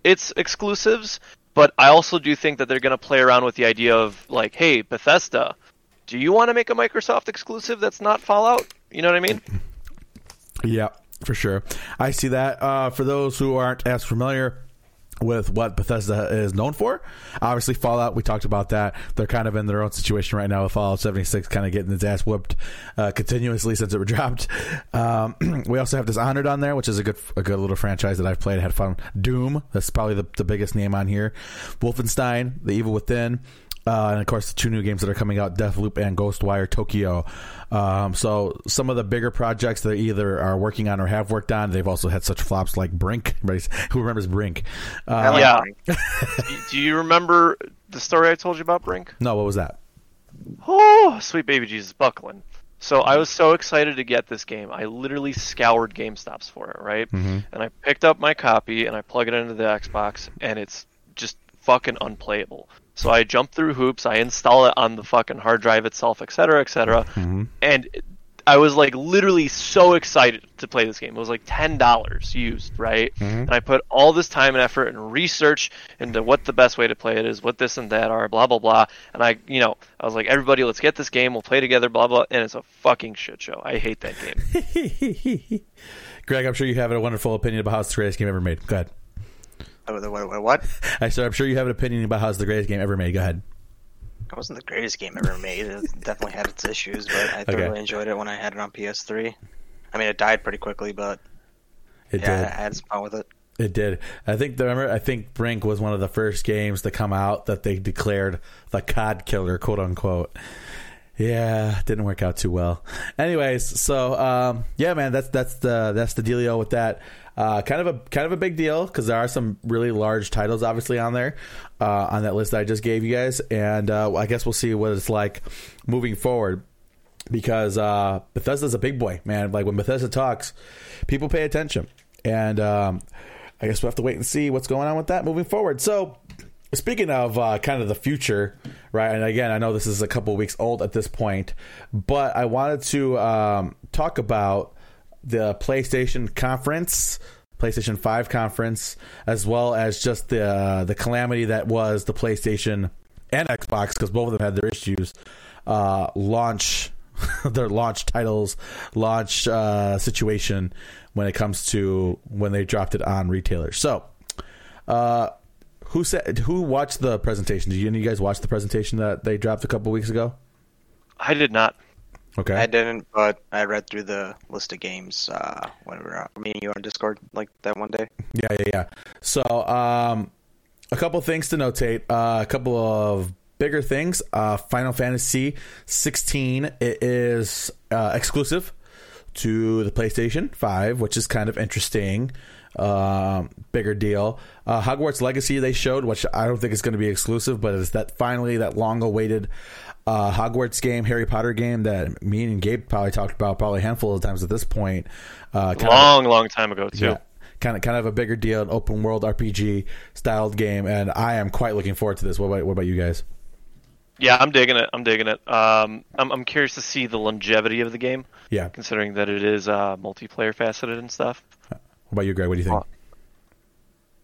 Speaker 3: its exclusives, but I also do think that they're going to play around with the idea of like, hey, Bethesda, do you want to make a Microsoft exclusive that's not Fallout? You know what I mean?
Speaker 1: Yeah, for sure. I see that. Uh, for those who aren't as familiar with what Bethesda is known for, obviously Fallout. We talked about that. They're kind of in their own situation right now with Fallout 76, kind of getting its ass whooped uh, continuously since it was <laughs> dropped. Um, <clears throat> we also have Dishonored on there, which is a good a good little franchise that I've played. Had fun. Doom. That's probably the, the biggest name on here. Wolfenstein, The Evil Within. Uh, and of course, the two new games that are coming out, Deathloop and Ghostwire Tokyo. Um, so some of the bigger projects they either are working on or have worked on, they've also had such flops like Brink. <laughs> Who remembers Brink?
Speaker 2: I
Speaker 1: Uh,
Speaker 2: like
Speaker 3: yeah.
Speaker 2: Brink. <laughs>
Speaker 3: do, do you remember the story I told you about Brink?
Speaker 1: no, what was that?
Speaker 3: Oh, sweet baby Jesus, Buckland. So I was so excited to get this game. I literally scoured GameStops for it, right?
Speaker 1: Mm-hmm.
Speaker 3: And I picked up my copy and I plug it into the Xbox, and it's just fucking unplayable. So I jump through hoops, I install it on the fucking hard drive itself, etc., etc.
Speaker 1: Mm-hmm.
Speaker 3: And I was like literally so excited to play this game. It was like ten dollars used, right?
Speaker 1: Mm-hmm.
Speaker 3: And I put all this time and effort and research into what the best way to play it is, what this and that are, blah blah blah. And I, you know, I was like, everybody, let's get this game. We'll play together, blah blah. And it's a fucking shit show. I hate that game. <laughs>
Speaker 1: Greg, I'm sure you have a wonderful opinion about how it's the greatest game ever made. Go ahead.
Speaker 2: Oh, what, what, what?
Speaker 1: I said, I'm sure you have an opinion about how it's the greatest game ever made. Go ahead.
Speaker 2: It wasn't the greatest game ever made. It definitely had its issues, but I
Speaker 1: Okay.
Speaker 2: thoroughly enjoyed it when I had it on PS3. I mean, it died pretty quickly, but
Speaker 1: It
Speaker 2: yeah,
Speaker 1: did.
Speaker 2: I had some fun with it.
Speaker 1: It did. I think. Remember, I think Brink was one of the first games to come out that they declared the COD killer, quote unquote. Yeah, didn't work out too well. Anyways, so um, yeah, man, that's that's the that's the dealio with that. Uh, kind of a kind of a big deal because there are some really large titles obviously on there uh, on that list that I just gave you guys, and uh, I guess we'll see what it's like moving forward because uh, Bethesda's a big boy, man. Like when Bethesda talks, people pay attention, and um, I guess we'll have to wait and see what's going on with that moving forward. So, speaking of uh, kind of the future, right? And again, I know this is a couple weeks old at this point, but I wanted to um, talk about the PlayStation conference. PlayStation 5 conference, as well as just the uh, the calamity that was the PlayStation and Xbox, because both of them had their issues. Uh, launch <laughs> their launch titles, launch uh, situation when it comes to when they dropped it on retailers. So, uh, who said who watched the presentation? Did you, any of you guys watch the presentation that they dropped a couple weeks ago?
Speaker 3: I did not.
Speaker 1: Okay,
Speaker 2: I didn't, but I read through the list of games uh, when we were out, me and you on Discord like that one day.
Speaker 1: Yeah, yeah, yeah. So, um, a couple things to notate. Uh, a couple of bigger things. Uh, Final Fantasy 16 it is uh, exclusive to the PlayStation 5, which is kind of interesting. Um, bigger deal. Uh, Hogwarts Legacy they showed, which I don't think is going to be exclusive, but it's that finally that long-awaited uh, Hogwarts game, Harry Potter game that me and Gabe probably talked about probably a handful of times at this point. Uh, kind of-
Speaker 3: Long, long time ago too.
Speaker 1: yeah, kind of kind of a bigger deal, an open world RPG styled game, and I am quite looking forward to this. What about what about you guys?
Speaker 3: Yeah, I'm digging it. I'm digging it. Um, I'm, I'm curious to see the longevity of the game,
Speaker 1: Yeah,
Speaker 3: considering that it is uh, multiplayer faceted and stuff.
Speaker 1: what about you, Greg? What do you think?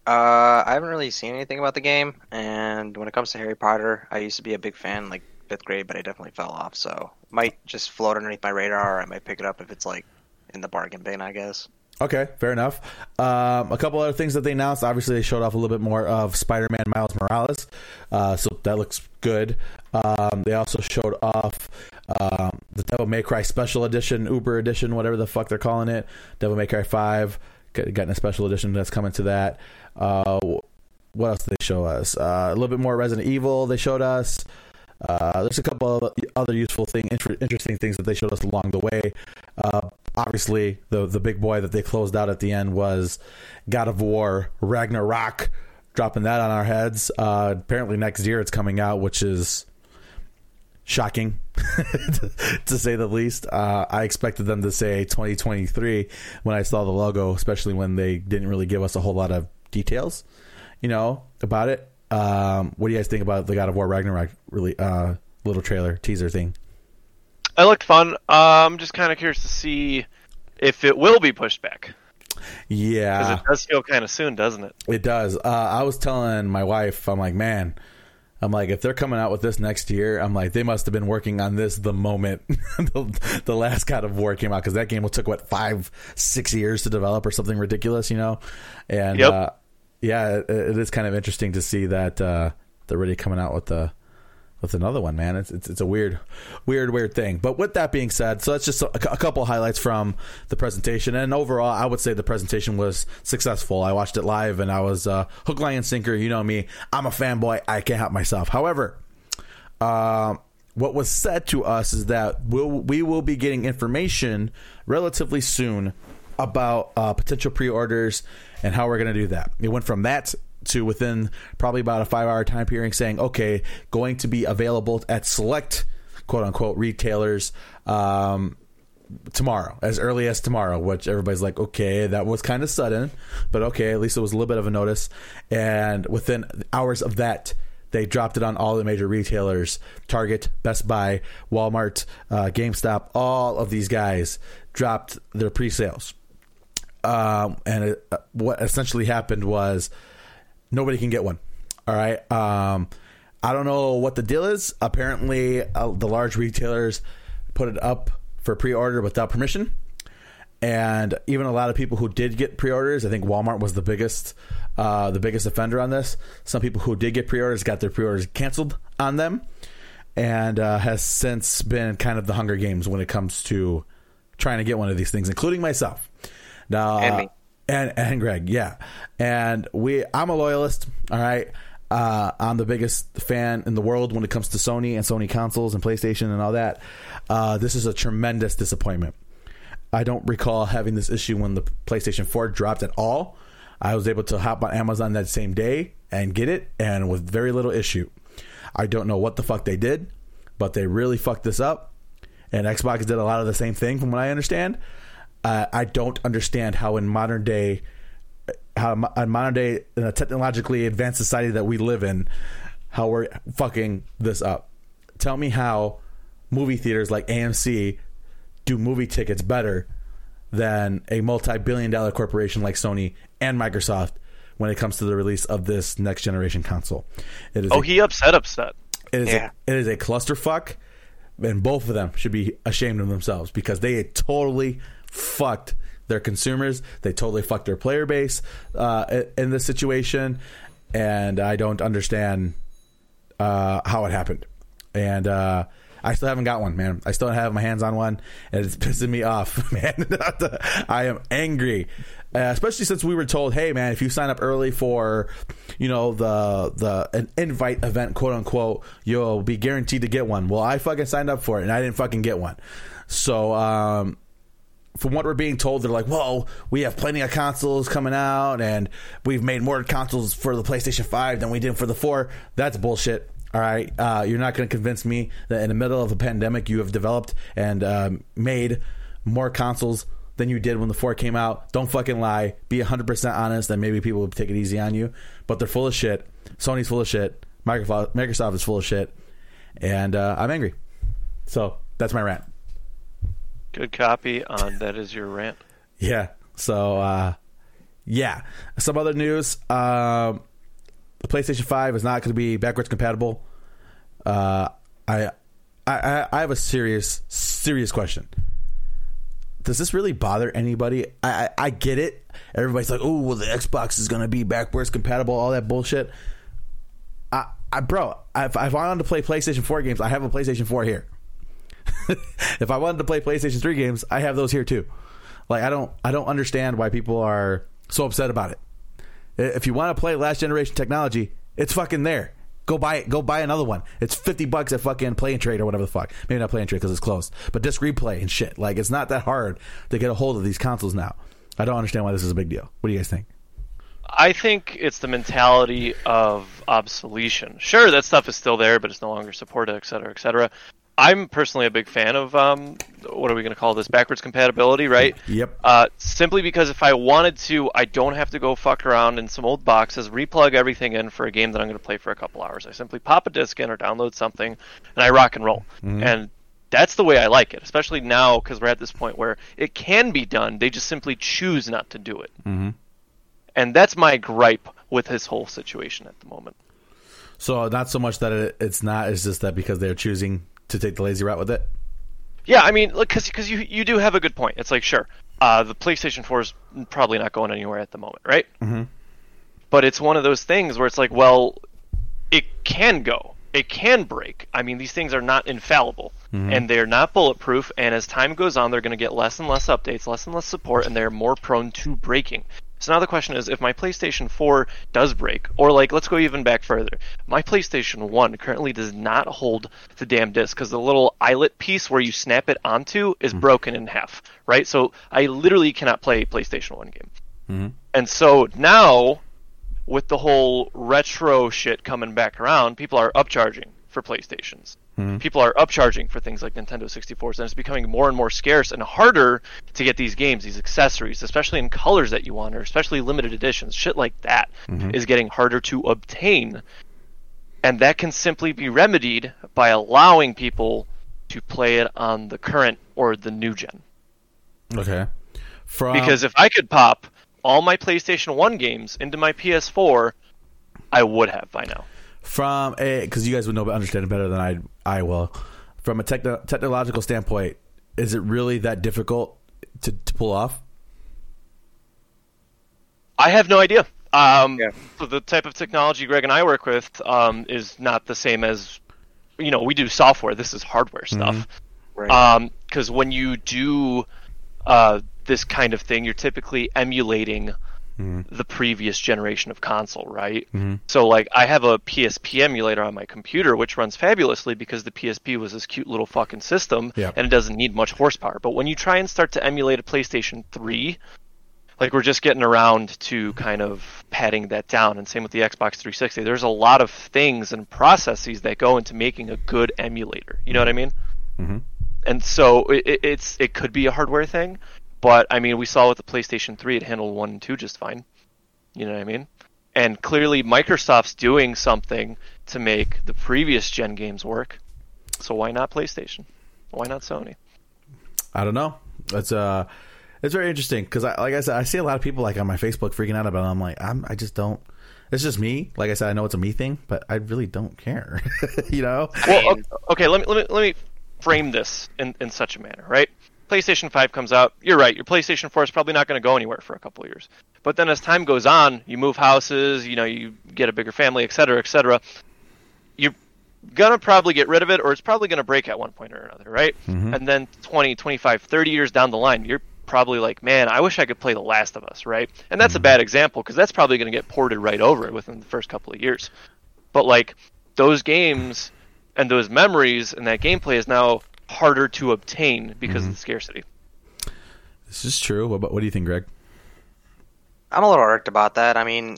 Speaker 2: Uh, I haven't really seen anything about the game, and when it comes to Harry Potter, I used to be a big fan, like fifth grade, but I definitely fell off. So might just float underneath my radar, or I might pick it up if it's like in the bargain bin, I guess.
Speaker 1: Okay, fair enough. Um, a couple other things that they announced. Obviously, they showed off a little bit more of Spider-Man Miles Morales, uh, so that looks good. Um, they also showed off um, the Devil May Cry Special Edition, Uber Edition, whatever the fuck they're calling it. Devil May Cry Five, got- a special edition that's coming to that. Uh, what else did they show us? Uh, a little bit more Resident Evil. They showed us. Uh, there's a couple of other useful thing, inter- interesting things that they showed us along the way. Uh, obviously, the the big boy that they closed out at the end was God of War Ragnarok, dropping that on our heads. Uh, apparently, next year it's coming out, which is shocking <laughs> to say the least. Uh, I expected them to say 2023 when I saw the logo, especially when they didn't really give us a whole lot of details, you know, about it. Um, what do you guys think about the God of War Ragnarok really uh, little trailer teaser thing?
Speaker 3: It looked fun. Uh, I'm just kind of curious to see if it will be pushed back
Speaker 1: Yeah, because
Speaker 3: it does feel kind of soon, doesn't it?
Speaker 1: it does. Uh, I was telling my wife, I'm like, man, I'm like, if they're coming out with this next year, I'm like, they must have been working on this the moment <laughs> the, the last God of War came out because that game took what five, six years to develop or something ridiculous, you know? And
Speaker 3: Yep.
Speaker 1: uh, yeah, it, it is kind of interesting to see that uh, they're really coming out with the with another one, man. It's, it's it's a weird, weird, weird thing. But with that being said, so that's just a, a couple highlights from the presentation. And overall, I would say the presentation was successful. I watched it live, and I was uh, hook, line, and sinker. You know me, I'm a fanboy. I can't help myself. However, um, what was said to us is that we'll, we will be getting information relatively soon about uh, potential pre-orders and how we're going to do that. It went from that to within probably about a five-hour time period saying, okay, going to be available at select quote unquote retailers um, tomorrow, as early as tomorrow, which everybody's like, okay, that was kind of sudden, but okay, at least it was a little bit of a notice. And within hours of that, they dropped it on all the major retailers Target, Best Buy, Walmart, uh, GameStop, all of these guys dropped their pre sales. Um, and it, uh, what essentially happened was nobody can get one. All right. Um, I don't know what the deal is. Apparently, uh, the large retailers put it up for pre-order without permission, and even a lot of people who did get pre-orders. I think Walmart was the biggest, uh, the biggest offender on this. Some people who did get pre-orders got their pre-orders canceled on them, and uh, has since been kind of the Hunger Games when it comes to trying to get one of these things, including myself. Now,
Speaker 2: And me.
Speaker 1: and and Greg, yeah, and we. I'm a loyalist. All right. Uh, I'm the biggest fan in the world when it comes to Sony and Sony consoles and PlayStation and all that. Uh, this is a tremendous disappointment. I don't recall having this issue when the PlayStation 4 dropped at all. I was able to hop on Amazon that same day and get it, and with very little issue. I don't know what the fuck they did, but they really fucked this up. And Xbox did a lot of the same thing, from what I understand. Uh, I don't understand how in modern day, how mo- in modern day in a technologically advanced society that we live in, how we're fucking this up. Tell me how movie theaters like AMC do movie tickets better than a multi-billion-dollar corporation like Sony and Microsoft when it comes to the release of this next generation console. It is
Speaker 3: Oh,
Speaker 1: a-
Speaker 3: he upset, upset.
Speaker 1: it is
Speaker 2: Yeah.
Speaker 1: a, it is a clusterfuck, and both of them should be ashamed of themselves because they totally fucked their consumers. They totally fucked their player base uh, in this situation, and I don't understand uh, how it happened. And uh, I still haven't got one, man. I still have my hands on one, and it's <laughs> pissing me off, <laughs> man. <laughs> I am angry, uh, especially since we were told, "Hey, man, if you sign up early for, you know, the the an invite event, quote unquote, you'll be guaranteed to get one." Well, I fucking signed up for it, and I didn't fucking get one. So, um, from what we're being told, they're like, "Whoa, we have plenty of consoles coming out, and we've made more consoles for the PlayStation Five than we did for the 4. That's bullshit. All right, uh, you're not going to convince me that in the middle of a pandemic, you have developed and um, made more consoles than you did when the four came out. Don't fucking lie. Be 100 percent honest, and maybe people will take it easy on you. But they're full of shit. Sony's full of shit. Microsoft, is full of shit, and uh, I'm angry. So that's my rant.
Speaker 3: Good copy on that is your rant.
Speaker 1: Yeah. So uh yeah. Some other news. Um the PlayStation 5 is not going to be backwards compatible. Uh I I I have a serious serious question. Does this really bother anybody? I I, I get it. Everybody's like, "Oh, well the Xbox is going to be backwards compatible, all that bullshit." I, I bro, if, if I wanted to play PlayStation 4 games, I have a PlayStation 4 here. <laughs> if I wanted to play PlayStation 3 games, I have those here too. Like I don't I don't understand why people are so upset about it. If you want to play last generation technology, it's fucking there. Go buy it. Go buy another one. It's fifty bucks at fucking Play and Trade or whatever the fuck. Maybe not Play and Trade because it's closed, but disc replay and shit. Like it's not that hard to get a hold of these consoles now. I don't understand why this is a big deal. What do you guys think?
Speaker 3: I think it's the mentality of obsolescence. Sure, that stuff is still there, but it's no longer supported, et cetera, et cetera. I'm personally a big fan of um, what are we going to call this backwards compatibility, right?
Speaker 1: Yep.
Speaker 3: Uh, simply because if I wanted to, I don't have to go fuck around in some old boxes, replug everything in for a game that I'm going to play for a couple hours. I simply pop a disc in or download something, and I rock and roll. And that's the way I like it, especially now because we're at this point where it can be done. They just simply choose not to do it. Mm-hmm. And that's my gripe with his whole situation at the moment.
Speaker 1: So not so much that it, it's not. It's just that because they're choosing to take the lazy route with it.
Speaker 3: Yeah, I mean, look, because you you do have a good point. It's like, sure, uh, the PlayStation 4 is probably not going anywhere at the moment, right? Mm-hmm. But it's one of those things where it's like, well, it can go, it can break. I mean, these things are not infallible, and they're not bulletproof. And as time goes on, they're going to get less and less updates, less and less support, and they're more prone to breaking. So now the question is, if my PlayStation 4 does break, or like, let's go even back further, my PlayStation 1 currently does not hold the damn disc because the little eyelet piece where you snap it onto is hmm. broken in half, right? So I literally cannot play a PlayStation 1 game. Mm-hmm. And so now, with the whole retro shit coming back around, people are upcharging for PlayStations. Mm-hmm. People are upcharging for things like Nintendo 64s, and it's becoming more and more scarce and harder to get these games, these accessories, especially in colors that you want, or especially limited editions. Shit like that mm-hmm. is getting harder to obtain, and that can simply be remedied by allowing people to play it on the current or the new gen.
Speaker 1: Okay. From
Speaker 3: Because if I could pop all my PlayStation 1 games into my PS4, I would have by now.
Speaker 1: From a because you guys would know but understand it better than I I will. From a techno, technological standpoint, is it really that difficult to, to pull off?
Speaker 3: I have no idea. Um,
Speaker 2: Yeah.
Speaker 3: so the type of technology Greg and I work with um, is not the same as, you know, we do software. This is hardware stuff.
Speaker 2: Right.
Speaker 3: Because when you do uh, this kind of thing, you're typically emulating the previous generation of console, right? Mm-hmm. So, like, I have a PSP emulator on my computer, which runs fabulously because the PSP was this cute little fucking system,
Speaker 1: Yeah.
Speaker 3: and it doesn't need much horsepower. But when you try and start to emulate a PlayStation 3, like we're just getting around to kind of patting that down and same with the xbox 360 there's a lot of things and processes that go into making a good emulator you know what i mean
Speaker 1: Mm-hmm
Speaker 3: and so it- it's it could be a hardware thing but i mean we saw with the playstation 3 it handled 1 and 2 just fine you know what i mean and clearly microsoft's doing something to make the previous gen games work so why not playstation why not sony
Speaker 1: I don't know. It's uh, it's very interesting because I like I said I see a lot of people like on my Facebook freaking out about it. I'm like I'm I just don't. It's just me. Like I said, I know it's a me thing, but I really don't care. <laughs> you know.
Speaker 3: Well, okay, let me let me let me frame this in in such a manner, right? PlayStation 5 comes out. You're right. Your PlayStation 4 is probably not going to go anywhere for a couple of years. But then as time goes on, you move houses, you know, you get a bigger family, et cetera, et cetera. You're going to probably get rid of it or it's probably going to break at one point or another, right? Mm-hmm. And then 20, 25, 30 years down the line, you're probably like, man, I wish I could play The Last of Us, right? And that's a mm-hmm. bad example because that's probably going to get ported right over within the first couple of years. But like those games and those memories and that gameplay is now harder to obtain because of the scarcity.
Speaker 1: This is true. What, about- what do you think, Greg?
Speaker 2: I'm a little irked about that. I mean,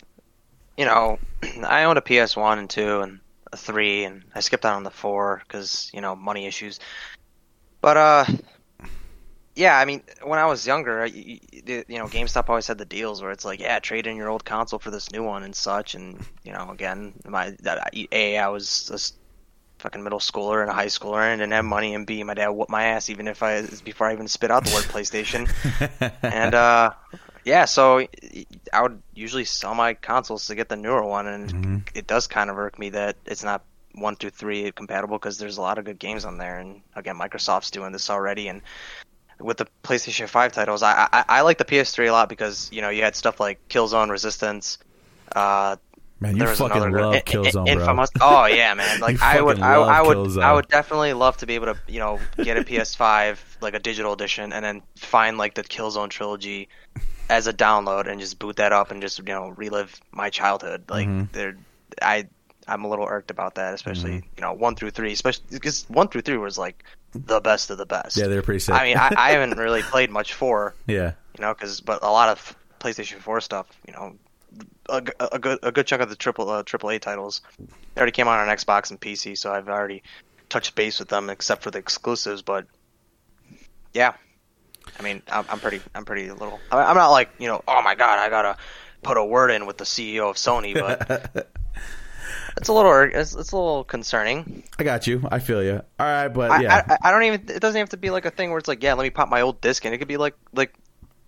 Speaker 2: you know, <clears throat> I owned a PS1 and 2 and a 3, and I skipped out on the 4 because, you know, money issues. But, uh, yeah, I mean, when I was younger, you, you know, GameStop always had the deals where it's like, yeah, trade in your old console for this new one and such. And, you know, again, my, that, A, I was a s- fucking middle schooler and a high schooler and didn't have money, and B, my dad whooped my ass even if I, before I even spit out the word PlayStation. <laughs> And uh yeah so i would usually sell my consoles to get the newer one and it does kind of irk me that it's not one through three compatible because there's a lot of good games on there and again microsoft's doing this already and with the playstation 5 titles i i, I like the ps3 a lot because you know you had stuff like killzone resistance uh
Speaker 1: Man, you fucking love Killzone, bro.
Speaker 2: Infamous. Oh yeah, man. <laughs> Like I would, I, I would,
Speaker 1: Killzone.
Speaker 2: I would definitely love to be able to, you know, get a PS5 like a digital edition, and then find like the Killzone trilogy as a download, and just boot that up and just you know relive my childhood. Like
Speaker 1: Mm-hmm.
Speaker 2: there, I, I'm a little irked about that, especially
Speaker 1: Mm-hmm.
Speaker 2: you know one through three, especially because one through three was like the best of the best.
Speaker 1: Yeah, they're pretty sick.
Speaker 2: I mean, I, I haven't <laughs> really played much four,
Speaker 1: yeah.
Speaker 2: you know, because but a lot of PlayStation 4 stuff, you know, a, a good a good chunk of the triple uh, triple A titles they already came out on Xbox and PC, so I've already touched base with them except for the exclusives. But yeah, I mean, I'm, I'm pretty I'm pretty little. I I'm not like you know, oh my god, I gotta put a word in with the CEO of Sony, but <laughs> it's a little it's, it's a little concerning.
Speaker 1: I got you. I feel you. All right, but
Speaker 2: I,
Speaker 1: yeah.
Speaker 2: I, I don't even. It doesn't have to be like a thing where it's like, yeah, let me pop my old disc in. It could be like, like,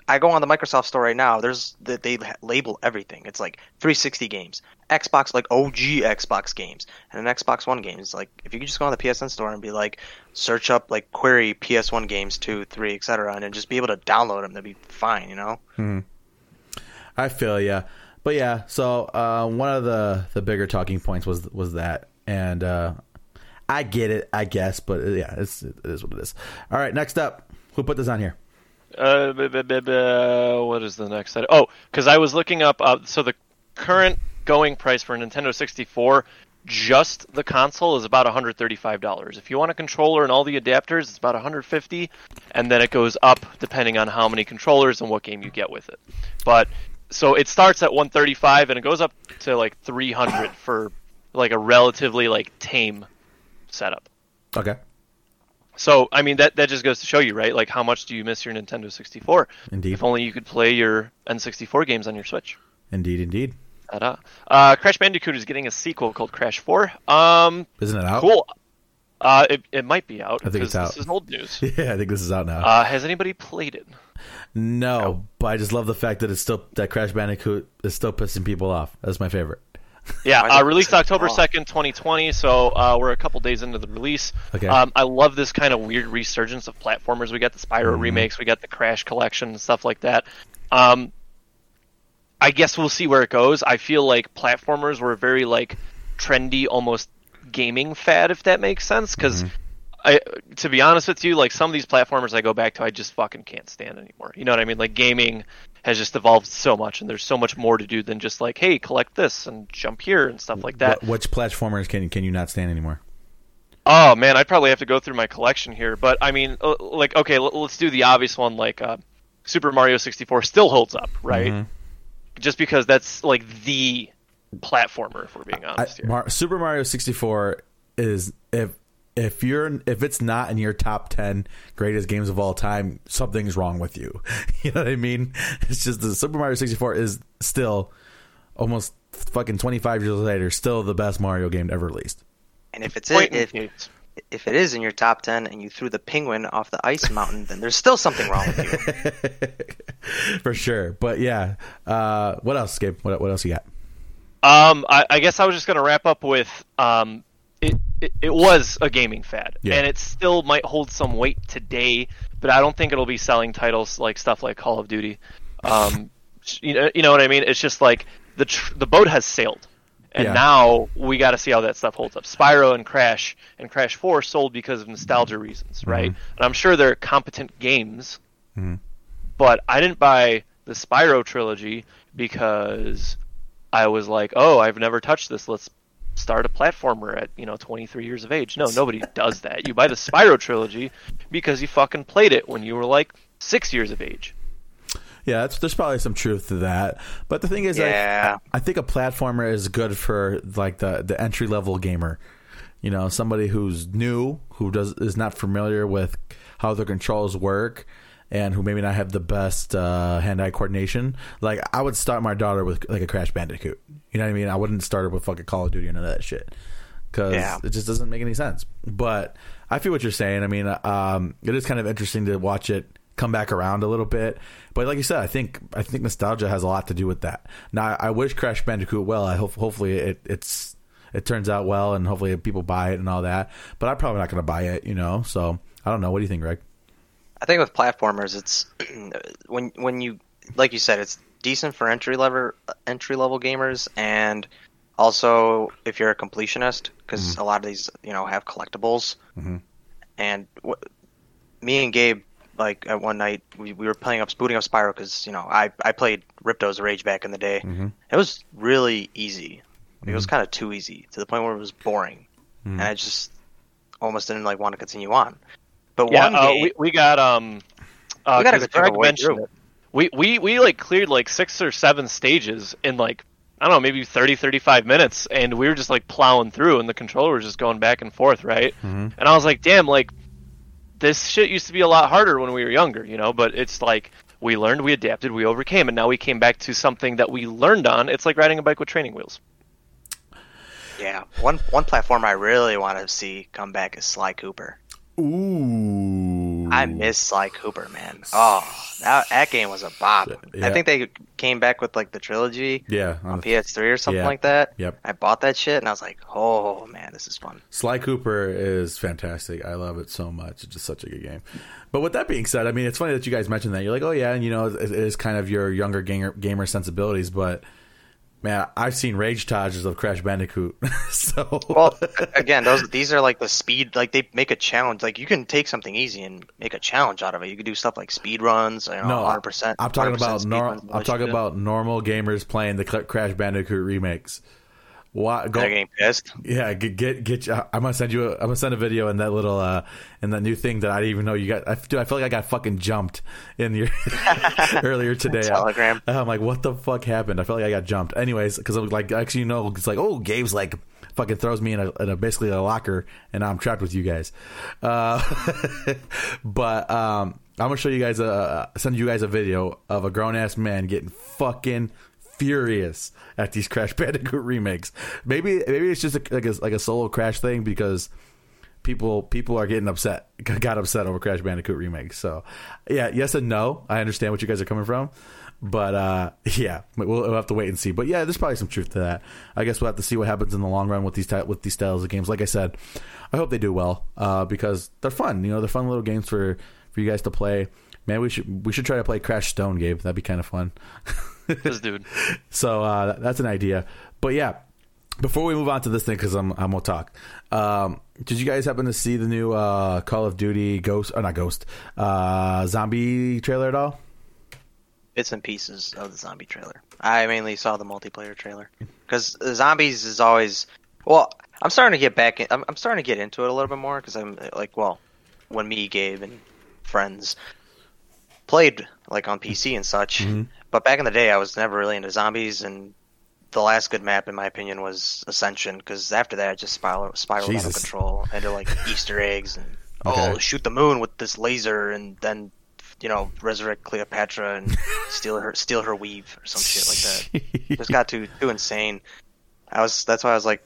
Speaker 2: I go on the Microsoft store right now. There's they, label everything. It's like 360 games, Xbox like OG Xbox games, and an Xbox One games. Like if you could just go on the PSN store and be like, search up like query PS1 games two, three, etc., and then just be able to download them, that'd be fine. You know?
Speaker 1: I feel yeah, but yeah. So uh, one of the the bigger talking points was was that, and uh, I get it, I guess, but uh, yeah, it's it is what it is. All right, next up, who put this on here?
Speaker 3: Uh, b- b- b- what is the next item? Oh, because I was looking up. Uh, so the current going price for a Nintendo 64, just the console, is about 135 dollars. If you want a controller and all the adapters, it's about 150, and then it goes up depending on how many controllers and what game you get with it. But so it starts at 135 and it goes up to like 300 for like a relatively like tame setup.
Speaker 1: Okay.
Speaker 3: So I mean that that just goes to show you, right? Like how much do you miss your Nintendo 64?
Speaker 1: Indeed.
Speaker 3: If only you could play your N64 games on your Switch.
Speaker 1: Indeed, indeed.
Speaker 3: Ta-da. Uh, Crash Bandicoot is getting a sequel called Crash 4. Um,
Speaker 1: Isn't it out?
Speaker 3: cool. Uh, it, it might be out.
Speaker 1: I think it's out.
Speaker 3: This is old news. <laughs>
Speaker 1: Yeah, I think this is out now.
Speaker 3: Uh, has anybody played it?
Speaker 1: no, but I just love the fact that it's still that Crash Bandicoot is still pissing people off. That's my favorite.
Speaker 3: Yeah, uh, released October 2nd, 2020, so uh, we're a couple days into the release.
Speaker 1: Okay.
Speaker 3: Um, I love this kind of weird resurgence of platformers. We got the Spyro
Speaker 1: Mm-hmm.
Speaker 3: remakes, we got the Crash collection, and stuff like that. Um, I guess we'll see where it goes. I feel like platformers were very like trendy, almost gaming fad, if that makes sense. Because
Speaker 1: Mm-hmm.
Speaker 3: I, to be honest with you, like some of these platformers I go back to, I just fucking can't stand anymore. You know what I mean? Like gaming has just evolved so much, and there's so much more to do than just like, hey, collect this and jump here and stuff like that.
Speaker 1: Which platformers can can you not stand anymore?
Speaker 3: Oh man, I'd probably have to go through my collection here, but I mean, uh, like, okay, let's do the obvious one. Like, uh, Super Mario 64 still holds up, right?
Speaker 1: Mhm.
Speaker 3: Just because that's like the platformer, if we're being
Speaker 1: I,
Speaker 3: honest here.
Speaker 1: Mar- Super Mario 64 is if if you're if it's not in your top 10 greatest games of all time, something's wrong with you. <laughs> You know what I mean? It's just the Super Mario 64 is still almost fucking 25 years later still the best Mario game ever released.
Speaker 2: And if it's
Speaker 3: Point
Speaker 2: it, if
Speaker 3: in-
Speaker 2: if it is in your top ten and you threw the penguin off the ice mountain, then there's still something wrong with you. <laughs>
Speaker 1: For sure. But yeah, uh, what else, Gabe? What, what else you got?
Speaker 3: Um, I, I guess I was just going to wrap up with um, it, it. Was a gaming fad,
Speaker 1: Yeah.
Speaker 3: and it still might hold some weight today. But I don't think it'll be selling titles like stuff like Call of Duty. <laughs> Um, you know, you know what I mean? It's just like the tr- the boat has sailed, and
Speaker 1: Yeah.
Speaker 3: now we got to see how that stuff holds up. Spyro and Crash and Crash Four sold because of nostalgia reasons, right? And I'm sure they're competent games, but I didn't buy the Spyro trilogy because I was like, oh, I've never touched this. Let's start a platformer at you know 23 years of age. No, <laughs> nobody does that. You buy the Spyro trilogy because you fucking played it when you were like six years of age.
Speaker 1: Yeah, that's, there's probably some truth to that. But the thing is, I-
Speaker 2: Yeah.
Speaker 1: I, think a platformer is good for like the the entry level gamer. You know, somebody who's new, who does is not familiar with how the controls work, and who maybe not have the best uh, hand-eye coordination. Like, I would start my daughter with like a Crash Bandicoot. You know what I mean? I wouldn't start her with fucking Call of Duty or none of that shit because
Speaker 2: Yeah.
Speaker 1: it just doesn't make any sense. But I feel what you're saying. I mean, um, it is kind of interesting to watch it come back around a little bit. But like you said, I think I think nostalgia has a lot to do with that. Now, I wish Crash Bandicoot well. I hope hopefully it it's it turns out well, and hopefully people buy it and all that. But I'm probably not going to buy it, you know. So I don't know. What do you think, Greg?
Speaker 2: I think with platformers, it's <clears throat> when when you like you said, it's decent for entry level entry level gamers, and also if you're a completionist, because a lot of these you know have collectibles.
Speaker 1: Mhm.
Speaker 2: And w- me and Gabe, like at one night, we, we were playing up booting up Spyro because you know I I played Ripto's Rage back in the day.
Speaker 1: Mhm.
Speaker 2: It was really easy. It was kind of too easy to the point where it was boring, and I just almost didn't like want to continue on. But
Speaker 3: Yeah,
Speaker 2: one
Speaker 3: uh,
Speaker 2: game,
Speaker 3: we, we got um, uh,
Speaker 2: We gotta
Speaker 3: 'cause
Speaker 2: go
Speaker 3: Greg mentioned
Speaker 2: through.
Speaker 3: it. We, we we like cleared like six or seven stages in like I don't know maybe 30 35 minutes and we were just like plowing through and the controller was just going back and forth right
Speaker 1: Mhm.
Speaker 3: and I was like damn like this shit used to be a lot harder when we were younger you know but it's like we learned we adapted we overcame and now we came back to something that we learned on it's like riding a bike with training wheels
Speaker 2: Yeah, one one platform I really want to see come back is Sly Cooper.
Speaker 1: Ooh,
Speaker 2: I miss Sly Cooper, man. Oh, that, that game was a bop.
Speaker 1: Yeah.
Speaker 2: I think they came back with like the trilogy
Speaker 1: Yeah,
Speaker 2: on
Speaker 1: on
Speaker 2: PS3 or something
Speaker 1: Yeah.
Speaker 2: like that.
Speaker 1: Yep.
Speaker 2: I bought that shit and I was like, oh man, this is fun.
Speaker 1: Sly Cooper is fantastic. I love it so much. It's just such a good game. But with that being said, I mean, it's funny that you guys mentioned that. You're like, oh yeah, and you know, it, it is kind of your younger gamer, gamer sensibilities. But man, I've seen rage tages of Crash Bandicoot. <laughs> so
Speaker 2: Well, again, those these are like the speed. Like they make a challenge. Like you can take something easy and make a challenge out of it. You can do stuff like speed runs. You know,
Speaker 1: no,
Speaker 2: 100. percent
Speaker 1: I'm talking about nor- I'm talking about normal gamers playing the Crash Bandicoot remakes. Why, go,
Speaker 2: They're getting pissed.
Speaker 1: Yeah, get get get. you- I'm gonna send you. A, I'm gonna send a video in that little uh in that new thing that I didn't even know you got. I, dude, I feel like I got fucking jumped in your <laughs> earlier today.
Speaker 2: Telegram.
Speaker 1: I'm like, what the fuck happened? I felt like I got jumped. Anyways, because I'm like, actually, you know, it's like, oh, Gabe's like fucking throws me in a, in a basically a locker, and I'm trapped with you guys. Uh, <laughs> but um, I'm gonna show you guys a send you guys a video of a grown ass man getting fucking furious at these Crash Bandicoot <laughs> remakes. Maybe maybe it's just a, like a like a solo Crash thing because people people are getting upset <laughs> got upset over Crash Bandicoot remakes. So yeah, yes and no. I understand what you guys are coming from. But uh, <laughs> yeah, we'll, we'll, have to wait and see. But yeah, there's probably some truth to that. I guess we'll have to see what happens in the long run with these with these styles of games. Like I said, I hope they do well uh, because they're fun. You know, they're fun little games for for you guys to play. Man, we should we should try to play Crash Stone, Gabe. That'd be kind of fun. <laughs>
Speaker 3: this dude.
Speaker 1: So uh, that's an idea. But yeah, before we move on to this thing, because I'm I'm gonna talk. Um, did you guys happen to see the new uh, Call of Duty Ghost or not Ghost uh, zombie trailer at all?
Speaker 2: Bits and pieces of the zombie trailer. I mainly saw the multiplayer trailer because zombies is always well. I'm starting to get back. In, I'm, I'm starting to get into it a little bit more because I'm like, well, when me, Gabe, and friends played like on PC and such. Mm-hmm. But back in the day, I was never really into zombies, and the last good map, in my opinion, was Ascension. Because after that, it just spiraled, spiraled out of control into like <laughs> Easter eggs and oh, okay. oh, shoot the moon with this laser, and then you know resurrect Cleopatra and <laughs> steal her steal her weave or some shit like that. just got too too insane. I was that's why I was like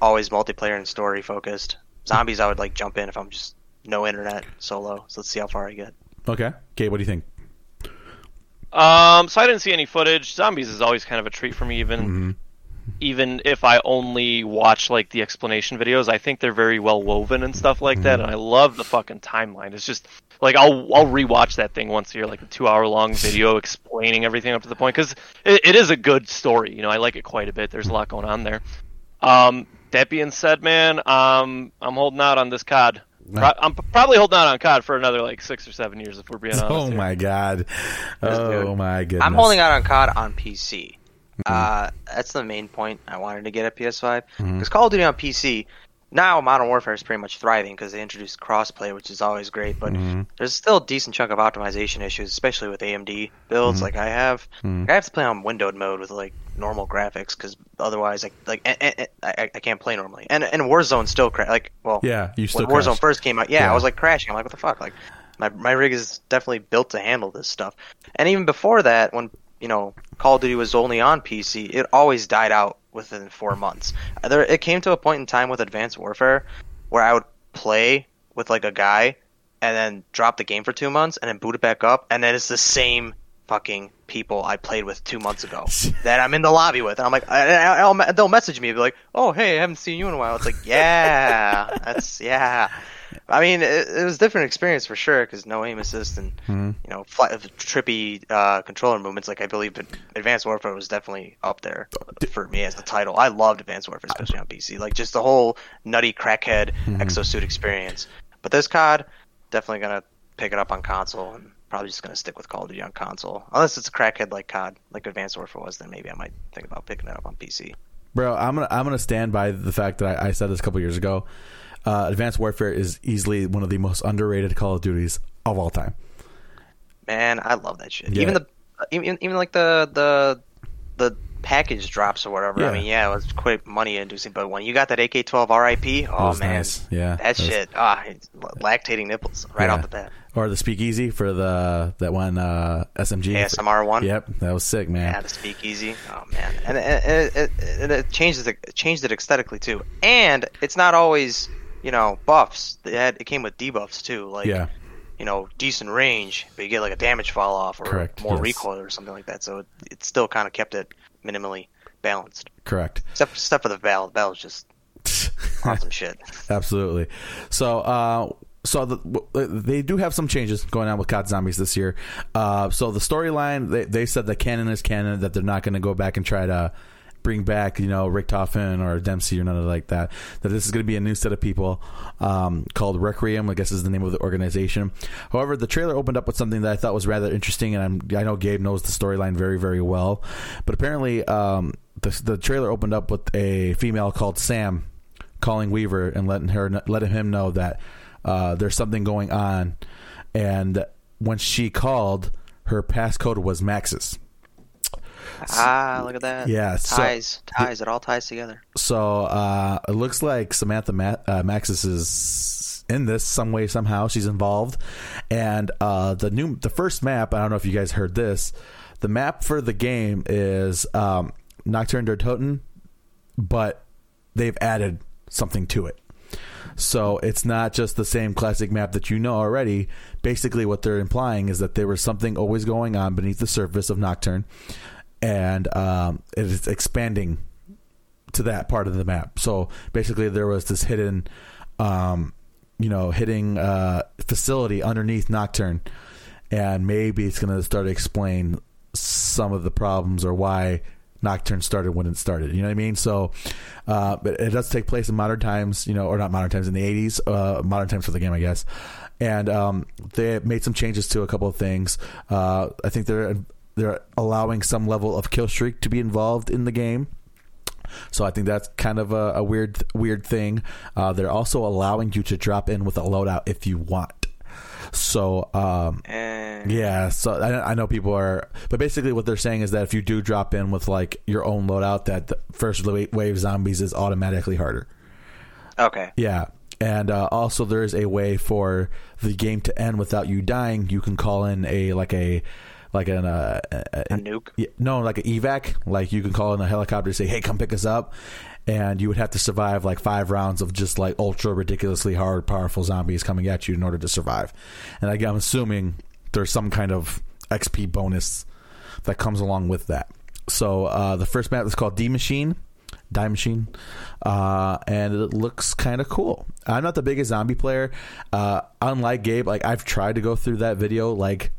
Speaker 2: always multiplayer and story focused. Zombies, I would like jump in if I'm just no internet solo. So let's see how far I get.
Speaker 1: Okay, Okay. what do you think?
Speaker 3: Um, so I didn't see any footage. Zombies is always kind of a treat for me, even mm-hmm. even if I only watch like the explanation videos. I think they're very well woven and stuff like mm-hmm. that, and I love the fucking timeline. It's just like I'll I'll rewatch that thing once a year, like a two hour long video <laughs> explaining everything up to the point because it, it is a good story. You know, I like it quite a bit. There's a lot going on there. Um, that being said, man, um, I'm holding out on this COD. Pro- I'm probably holding out on COD for another like six or seven years if we're being <laughs> honest.
Speaker 1: Oh
Speaker 3: here.
Speaker 1: my god! Oh my goodness!
Speaker 2: I'm holding out on COD on PC. Mm-hmm. Uh, that's the main point I wanted to get a PS5 because mm-hmm. Call of Duty on PC now Modern Warfare is pretty much thriving because they introduced crossplay, which is always great. But mm-hmm. there's still a decent chunk of optimization issues, especially with AMD builds mm-hmm. like I have. Mm-hmm. I have to play on windowed mode with like normal graphics because otherwise, I, like I, I, I, can't play normally. And and Warzone still cra- like well
Speaker 1: yeah you still
Speaker 2: when Warzone first came out yeah, yeah, I was like crashing. I'm like what the fuck like my my rig is definitely built to handle this stuff. And even before that, when you know Call of Duty was only on PC, it always died out within four months. Uh, there, it came to a point in time with Advanced Warfare where I would play with like a guy and then drop the game for two months and then boot it back up, and then it's the same fucking people I played with two months ago <laughs> that I'm in the lobby with, and I'm like, I, I, they'll message me, be like, "Oh, hey, I haven't seen you in a while." It's like, <laughs> yeah, that's yeah. I mean, it, it was a different experience for sure because no aim assist and mm-hmm. you know fly, trippy uh, controller movements. Like I believe Advanced Warfare was definitely up there for me as the title. I loved Advanced Warfare, especially on PC. Like just the whole nutty crackhead mm-hmm. exosuit experience. But this COD definitely gonna pick it up on console and probably just gonna stick with Call of Duty on console. Unless it's a crackhead like COD, like Advanced Warfare was, then maybe I might think about picking it up on PC.
Speaker 1: Bro, I'm gonna I'm gonna stand by the fact that I, I said this a couple years ago uh, Advanced Warfare is easily one of the most underrated Call of Duties of all time.
Speaker 2: Man, I love that shit. Yeah. Even the even even like the the the package drops or whatever. Yeah. I mean, yeah, it was quite money inducing, but when you got that AK-12 RIP, oh man, nice. yeah, that, that shit, was... ah, lactating nipples right yeah. off the bat.
Speaker 1: Or the speakeasy for the that one uh, SMG
Speaker 2: ASMR one.
Speaker 1: Yep, that was sick, man.
Speaker 2: Yeah, the speakeasy. Oh man, and, and, and it, it, it, changes it changed it aesthetically too. And it's not always you know, buffs. It had it came with debuffs too, like yeah. you know, decent range, but you get like a damage fall off or Correct. more yes. recoil or something like that. So it, it still kind of kept it minimally balanced.
Speaker 1: Correct.
Speaker 2: Except except for the battle. The battle's just <laughs> awesome shit.
Speaker 1: Absolutely. So uh so the, they do have some changes going on with COD Zombies this year. Uh, so the storyline, they, they said that canon is canon, that they're not going to go back and try to bring back, you know, Richtofen or Dempsey or none like that. That this is going to be a new set of people um, called Requiem, I guess is the name of the organization. However, the trailer opened up with something that I thought was rather interesting, and I'm, i know Gabe knows the storyline very, very well. But apparently, um, the, the trailer opened up with a female called Sam calling Weaver and letting her letting him know that uh, there's something going on, and when she called, her passcode was Maxis.
Speaker 2: Ah, look at that.
Speaker 1: Yeah, so-
Speaker 2: ties, ties. It all ties together.
Speaker 1: So uh, it looks like Samantha Ma- uh, Maxis is in this some way somehow. She's involved, and uh, the new the first map. I don't know if you guys heard this. The map for the game is um, Nocturne der Toten, but they've added something to it. So it's not just the same classic map that you know already. Basically, what they're implying is that there was something always going on beneath the surface of Nocturne, and um, it is expanding to that part of the map. So basically, there was this hidden, um, you know, hidden uh, facility underneath Nocturne, and maybe it's going to start to explain some of the problems or why Nocturne started when it started. You know what I mean? So, uh, but it does take place in modern times, you know, or not modern times in the '80s, uh, modern times for the game, I guess. And um, they made some changes to a couple of things. Uh, I think they're they're allowing some level of kill streak to be involved in the game. So I think that's kind of a, a weird weird thing. Uh, they're also allowing you to drop in with a loadout if you want. So um, yeah, so I, I know people are, but basically what they're saying is that if you do drop in with like your own loadout, that the first wave zombies is automatically harder.
Speaker 2: okay.
Speaker 1: Yeah, and uh, also there is a way for the game to end without you dying. You can call in a like a like an uh, a,
Speaker 2: A nuke.
Speaker 1: no, like an evac. Like you can call in a helicopter to say, "Hey, come pick us up," and you would have to survive like five rounds of just like ultra ridiculously hard, powerful zombies coming at you in order to survive. And again, I'm assuming there's some kind of XP bonus that comes along with that. So uh, the first map is called D Machine. Die Machine, uh, and it looks kind of cool. I'm not the biggest zombie player. Uh, unlike Gabe, like I've tried to go through that video like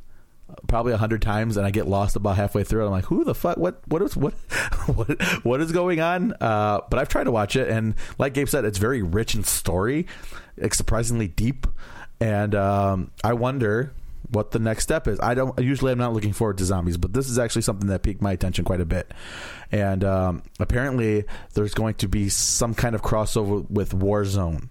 Speaker 1: probably a hundred times, and I get lost about halfway through. I'm like, who the fuck? What? What is what? <laughs> What? What is going on? Uh, but I've tried to watch it, and like Gabe said, it's very rich in story, it's surprisingly deep, and um, I wonder what the next step is. I don't usually I'm not looking forward to zombies, but this is actually something that piqued my attention quite a bit. And um, apparently, there's going to be some kind of crossover with Warzone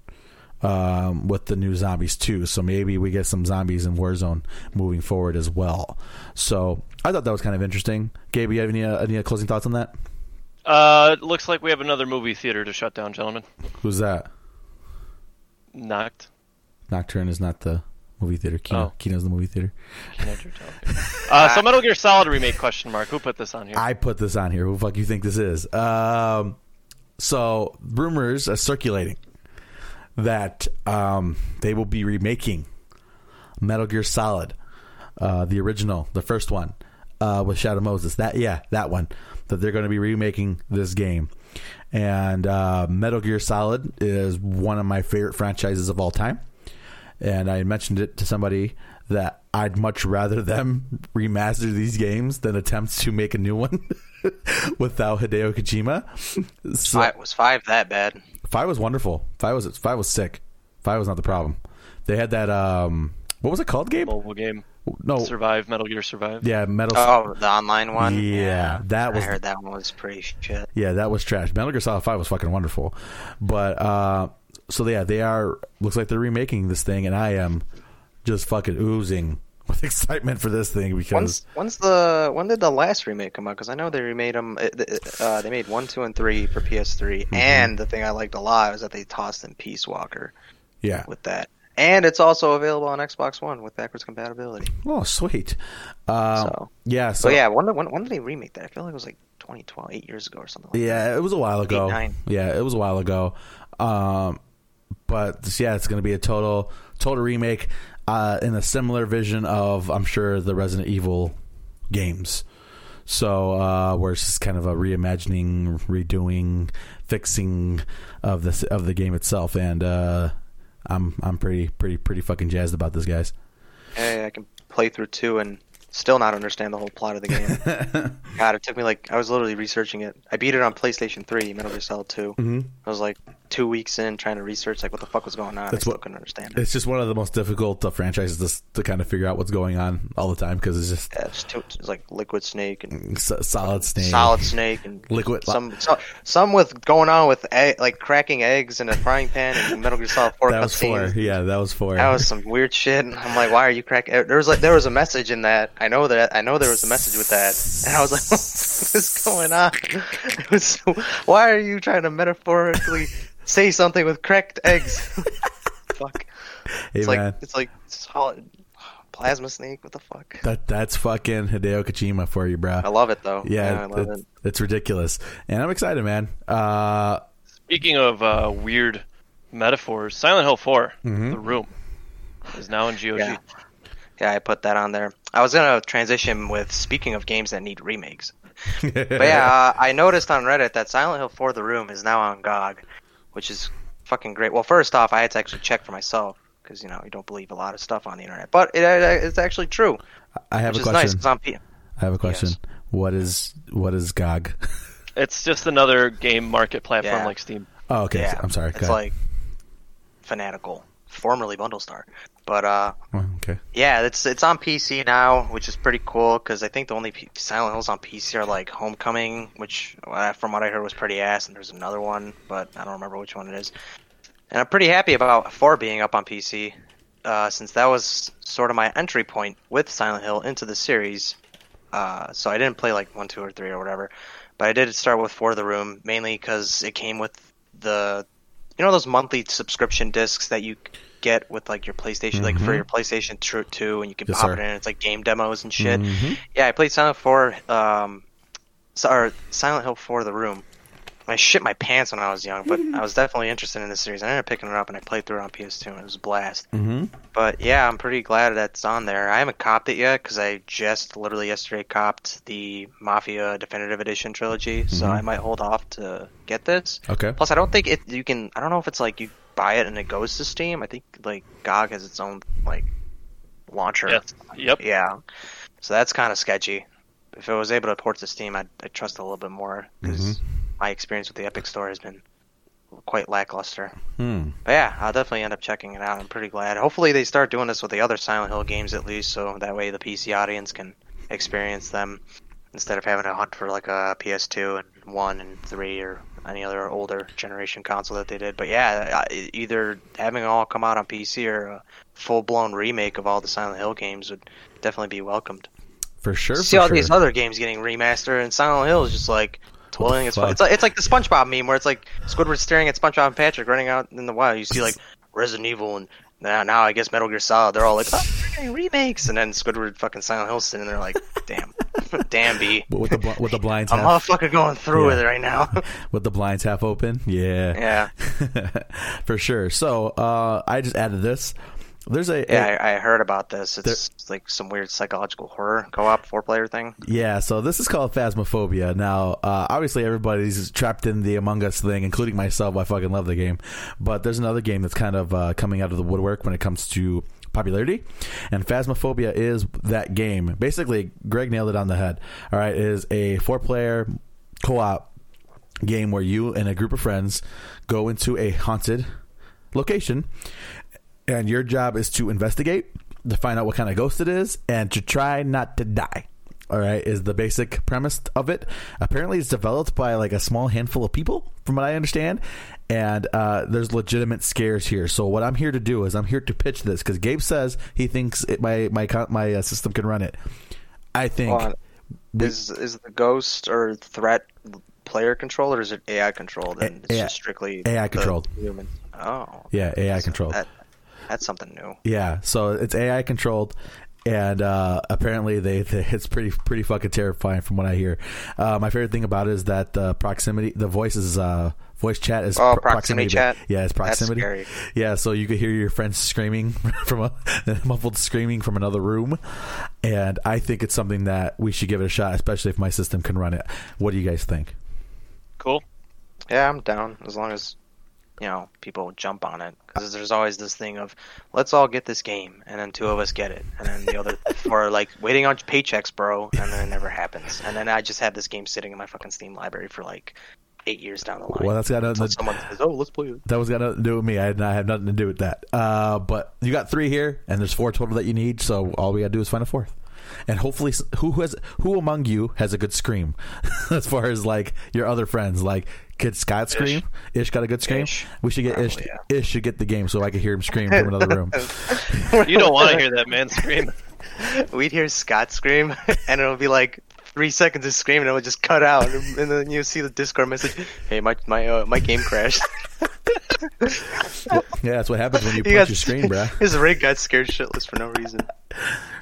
Speaker 1: um, with the new zombies too. So maybe we get some zombies in Warzone moving forward as well. So I thought that was kind of interesting. Gabe, you have any uh, any closing thoughts on that?
Speaker 3: Uh, it looks like we have another movie theater to shut down, gentlemen.
Speaker 1: Who's that?
Speaker 3: Knocked.
Speaker 1: Nocturne is not the movie theater. Kino,
Speaker 3: Oh.
Speaker 1: Kino's the movie theater. <laughs>
Speaker 3: Uh, so Metal Gear Solid remake question mark. Who put this on here?
Speaker 1: I put this on here. Who the fuck you think this is? Um, so rumors are circulating that um, they will be remaking Metal Gear Solid, uh, the original, the first one, uh, with Shadow Moses. That yeah, that one. That they're going to be remaking this game, and uh, Metal Gear Solid is one of my favorite franchises of all time. And I mentioned it to somebody that I'd much rather them <laughs> remaster these games than attempt to make a new one <laughs> without Hideo Kojima. So,
Speaker 2: Five, was five that bad?
Speaker 1: Five was wonderful. Five was five was sick. Five was not the problem. They had that um what was it called, game?
Speaker 3: Mobile game.
Speaker 1: No,
Speaker 3: Survive. Metal Gear Survive.
Speaker 1: yeah, Metal.
Speaker 2: Oh, the online one.
Speaker 1: Yeah, that was-
Speaker 2: I heard that one was pretty shit.
Speaker 1: Yeah, that was trash. Metal Gear Solid Five was fucking wonderful, but uh, so yeah, they are. Looks like they're remaking this thing, and I am just fucking oozing with excitement for this thing because
Speaker 2: When's when's the when did the last remake come out? Because I know they remade them. Uh, they made one, two, and three for PS3.
Speaker 1: Mm-hmm.
Speaker 2: And the thing I liked a lot was that they tossed in Peace Walker
Speaker 1: yeah.
Speaker 2: with that. And it's also available on Xbox One with backwards compatibility.
Speaker 1: Oh, sweet. Um,
Speaker 2: So-
Speaker 1: yeah.
Speaker 2: So,
Speaker 1: So
Speaker 2: yeah, when, when when did they remake that? I feel like it was like 2012, eight years ago or something. Like
Speaker 1: Yeah, it was a while ago.
Speaker 2: nine.
Speaker 1: Yeah, it was a while ago. Um, but yeah, it's going to be a total total remake uh, in a similar vision of I'm sure the Resident Evil games. So uh, where it's just kind of a reimagining, redoing, fixing of this of the game itself, and uh, I'm I'm pretty pretty pretty fucking jazzed about this, guys.
Speaker 2: Hey, I can play through two and still not understand the whole plot of the game. <laughs> God, it took me like I was literally researching it. I beat it on PlayStation 3, Metal Gear Solid 2.
Speaker 1: Mhm.
Speaker 2: I was like two weeks in trying to research like what the fuck was going on.
Speaker 1: That's
Speaker 2: I still
Speaker 1: what-
Speaker 2: couldn't understand it.
Speaker 1: It's just one of the most difficult uh, franchises to, to kind of figure out what's going on all the time because it's just
Speaker 2: Yeah, it's, too, it's like Liquid Snake and
Speaker 1: s- solid snake,
Speaker 2: Solid Snake and
Speaker 1: liquid.
Speaker 2: some so, some with going on with egg, like cracking eggs in a frying pan and Metal Gear Solid 4
Speaker 1: that was four. Yeah, that was four.
Speaker 2: That was some weird shit. And I'm like, why are you cracking? There was like there was a message in that I know that I know there was a message with that, <laughs> and I was like, <laughs> "What is going on? <laughs> Was why are you trying to metaphorically say something with cracked eggs? fuck!
Speaker 1: Hey
Speaker 2: It's
Speaker 1: man,
Speaker 2: like it's like solid plasma snake. What the fuck?
Speaker 1: that that's fucking Hideo Kojima for you, bro.
Speaker 2: I love it though.
Speaker 1: Yeah,
Speaker 2: I love
Speaker 1: it's,
Speaker 2: it.
Speaker 1: it's ridiculous, and I'm excited, man. Uh,
Speaker 3: Speaking of uh, weird metaphors, Silent Hill 4, The Room, is now in GOG.
Speaker 2: Yeah. Yeah, I put that on there. I was gonna transition with speaking of games that need remakes. <laughs> But yeah, uh, I noticed on Reddit that Silent Hill 4 The Room is now on GOG, which is fucking great. Well, first off, I had to actually check for myself because you know you don't believe a lot of stuff on the internet, but it, uh, it's actually true,
Speaker 1: I have
Speaker 2: which
Speaker 1: a
Speaker 2: is nice.
Speaker 1: question.
Speaker 2: 'cause on P-
Speaker 1: I have a question.
Speaker 2: Yes.
Speaker 1: What is what is GOG? <laughs>
Speaker 3: It's just another game market platform
Speaker 2: Yeah.
Speaker 3: like Steam.
Speaker 1: Oh, okay.
Speaker 2: yeah,
Speaker 1: I'm sorry.
Speaker 2: It's
Speaker 1: Go ahead.
Speaker 2: like Fanatical, formerly Bundle Star, but uh,
Speaker 1: Oh, okay.
Speaker 2: Yeah, it's it's on PC now, which is pretty cool because I think the only P- Silent Hills on PC are like Homecoming, which uh, from what I heard was pretty ass, and there's another one, but I don't remember which one it is. And I'm pretty happy about four being up on PC, uh, since that was sort of my entry point with Silent Hill into the series. Uh, so I didn't play like one, two, or three or whatever, but I did start with Four of the Room mainly because it came with the, you know, those monthly subscription discs that you get with like your PlayStation, like for
Speaker 1: Mhm.
Speaker 2: your PlayStation Two, and you can
Speaker 1: Yes,
Speaker 2: pop
Speaker 1: sir.
Speaker 2: it in. It's like game demos and shit.
Speaker 1: Mhm.
Speaker 2: Yeah, I played Silent Four, um, or Silent Hill Four: The Room. I shit my pants when I was young, but I was definitely interested in this series. I ended up picking it up and I played through it on PS2, and it was a blast.
Speaker 1: Mhm.
Speaker 2: But yeah, I'm pretty glad that's on there. I haven't copped it yet because I just literally yesterday copped the Mafia Definitive Edition trilogy, so
Speaker 1: Mhm.
Speaker 2: I might hold off to get this.
Speaker 1: Okay.
Speaker 2: Plus, I don't think it you can. I don't know if it's like you buy it and it goes to Steam. I think like GOG has its own like launcher.
Speaker 3: Yes. Yep.
Speaker 2: Yeah. So that's kind of sketchy. If it was able to port to Steam, I'd, I'd trust a little bit more because my experience with the Epic Store has been quite lackluster.
Speaker 1: Hmm.
Speaker 2: But yeah, I'll definitely end up checking it out. I'm pretty glad. Hopefully, they start doing this with the other Silent Hill games at least, so that way the PC audience can experience them instead of having to hunt for like a PS2 and one and three or any other older generation console that they did. But yeah, either having it all come out on PC or a full blown remake of all the Silent Hill games would definitely be welcomed.
Speaker 1: For sure.
Speaker 2: See
Speaker 1: for
Speaker 2: all
Speaker 1: sure.
Speaker 2: these other games getting remastered, and Silent Hill is just like twirling its. It's like, it's like the SpongeBob meme where it's like Squidward staring at SpongeBob and Patrick running out in the wild. You see <laughs> like Resident Evil and now, now I guess Metal Gear Solid. They're all like, oh, <laughs> we're getting remakes, and then Squidward fucking Silent Hill sitting there like, damn, <laughs> damn B.
Speaker 1: with the bl- with the blinds
Speaker 2: I'm
Speaker 1: half
Speaker 2: motherfucker going through
Speaker 1: Yeah.
Speaker 2: with it right now. <laughs>
Speaker 1: with the blinds half open. Yeah.
Speaker 2: yeah,
Speaker 1: for sure. So uh, I just added this. There's a, a-
Speaker 2: yeah, I, I heard about this. It's like some weird psychological horror co-op four-player thing.
Speaker 1: Yeah, so this is called Phasmophobia. Now, uh, obviously, everybody's trapped in the Among Us thing, including myself. I fucking love the game. But there's another game that's kind of uh, coming out of the woodwork when it comes to popularity. And Phasmophobia is that game. Basically, Greg nailed it on the head. All right, it is a four player co op game where you and a group of friends go into a haunted location and your job is to investigate to find out what kind of ghost it is and to try not to die all right is the basic premise of it apparently it's developed by like a small handful of people from what i understand and uh, there's legitimate scares here so what i'm here to do is i'm here to pitch this because gabe says he thinks it, my my my uh, system can run it i think
Speaker 2: Hold on. Is is the ghost or threat player controlled or is it AI controlled and it's
Speaker 1: AI
Speaker 2: just strictly
Speaker 1: AI controlled.
Speaker 2: Human. Oh,
Speaker 1: yeah ai controlled
Speaker 2: that, that's something new.
Speaker 1: Yeah, so it's AI controlled, and uh, apparently they, they it's pretty pretty fucking terrifying from what I hear. Uh, my favorite thing about it is that the proximity, the voice is uh, voice chat is
Speaker 2: Oh,
Speaker 1: pro-
Speaker 2: proximity chat?
Speaker 1: Yeah, it's
Speaker 2: That's
Speaker 1: proximity.
Speaker 2: scary.
Speaker 1: Yeah, so you could hear your friends screaming <laughs> from a <laughs> muffled screaming from another room, and I think it's something that we should give it a shot, especially if my system can run it. What do you guys think?
Speaker 3: Cool.
Speaker 2: Yeah, I'm down as long as you know people jump on it because there's always this thing of let's all get this game and then two of us get it and then the other <laughs> four are like waiting on paychecks, bro, and then it never happens. And then I just have this game sitting in my fucking Steam library for like eight years down the line.
Speaker 1: Well, that's got nothing to,
Speaker 2: someone says, "Oh, let's play it."
Speaker 1: That was got nothing to do with me. I had not have nothing to do with that. Uh, but you got three here, and there's four total that you need. So all we got to do is find a fourth, and hopefully, who has who among you has a good scream, <laughs> as far as like your other friends, like could Scott scream. Ish got a good scream.
Speaker 2: Ish.
Speaker 1: We should get oh, Ish.
Speaker 2: Probably,
Speaker 1: Ish should get the game so I could hear him scream from another room. <laughs>
Speaker 3: You don't want to hear that man <laughs> scream.
Speaker 2: we'd hear Scott scream, and it'll be like three seconds of screaming, and it would just cut out, and, and then you see the Discord message, "Hey, my my uh, my game crashed." <laughs>
Speaker 1: Yeah, that's what happens when you <laughs>
Speaker 2: He
Speaker 1: punch
Speaker 2: got-
Speaker 1: your screen, bruh. <laughs>
Speaker 2: His rig got scared shitless for no reason.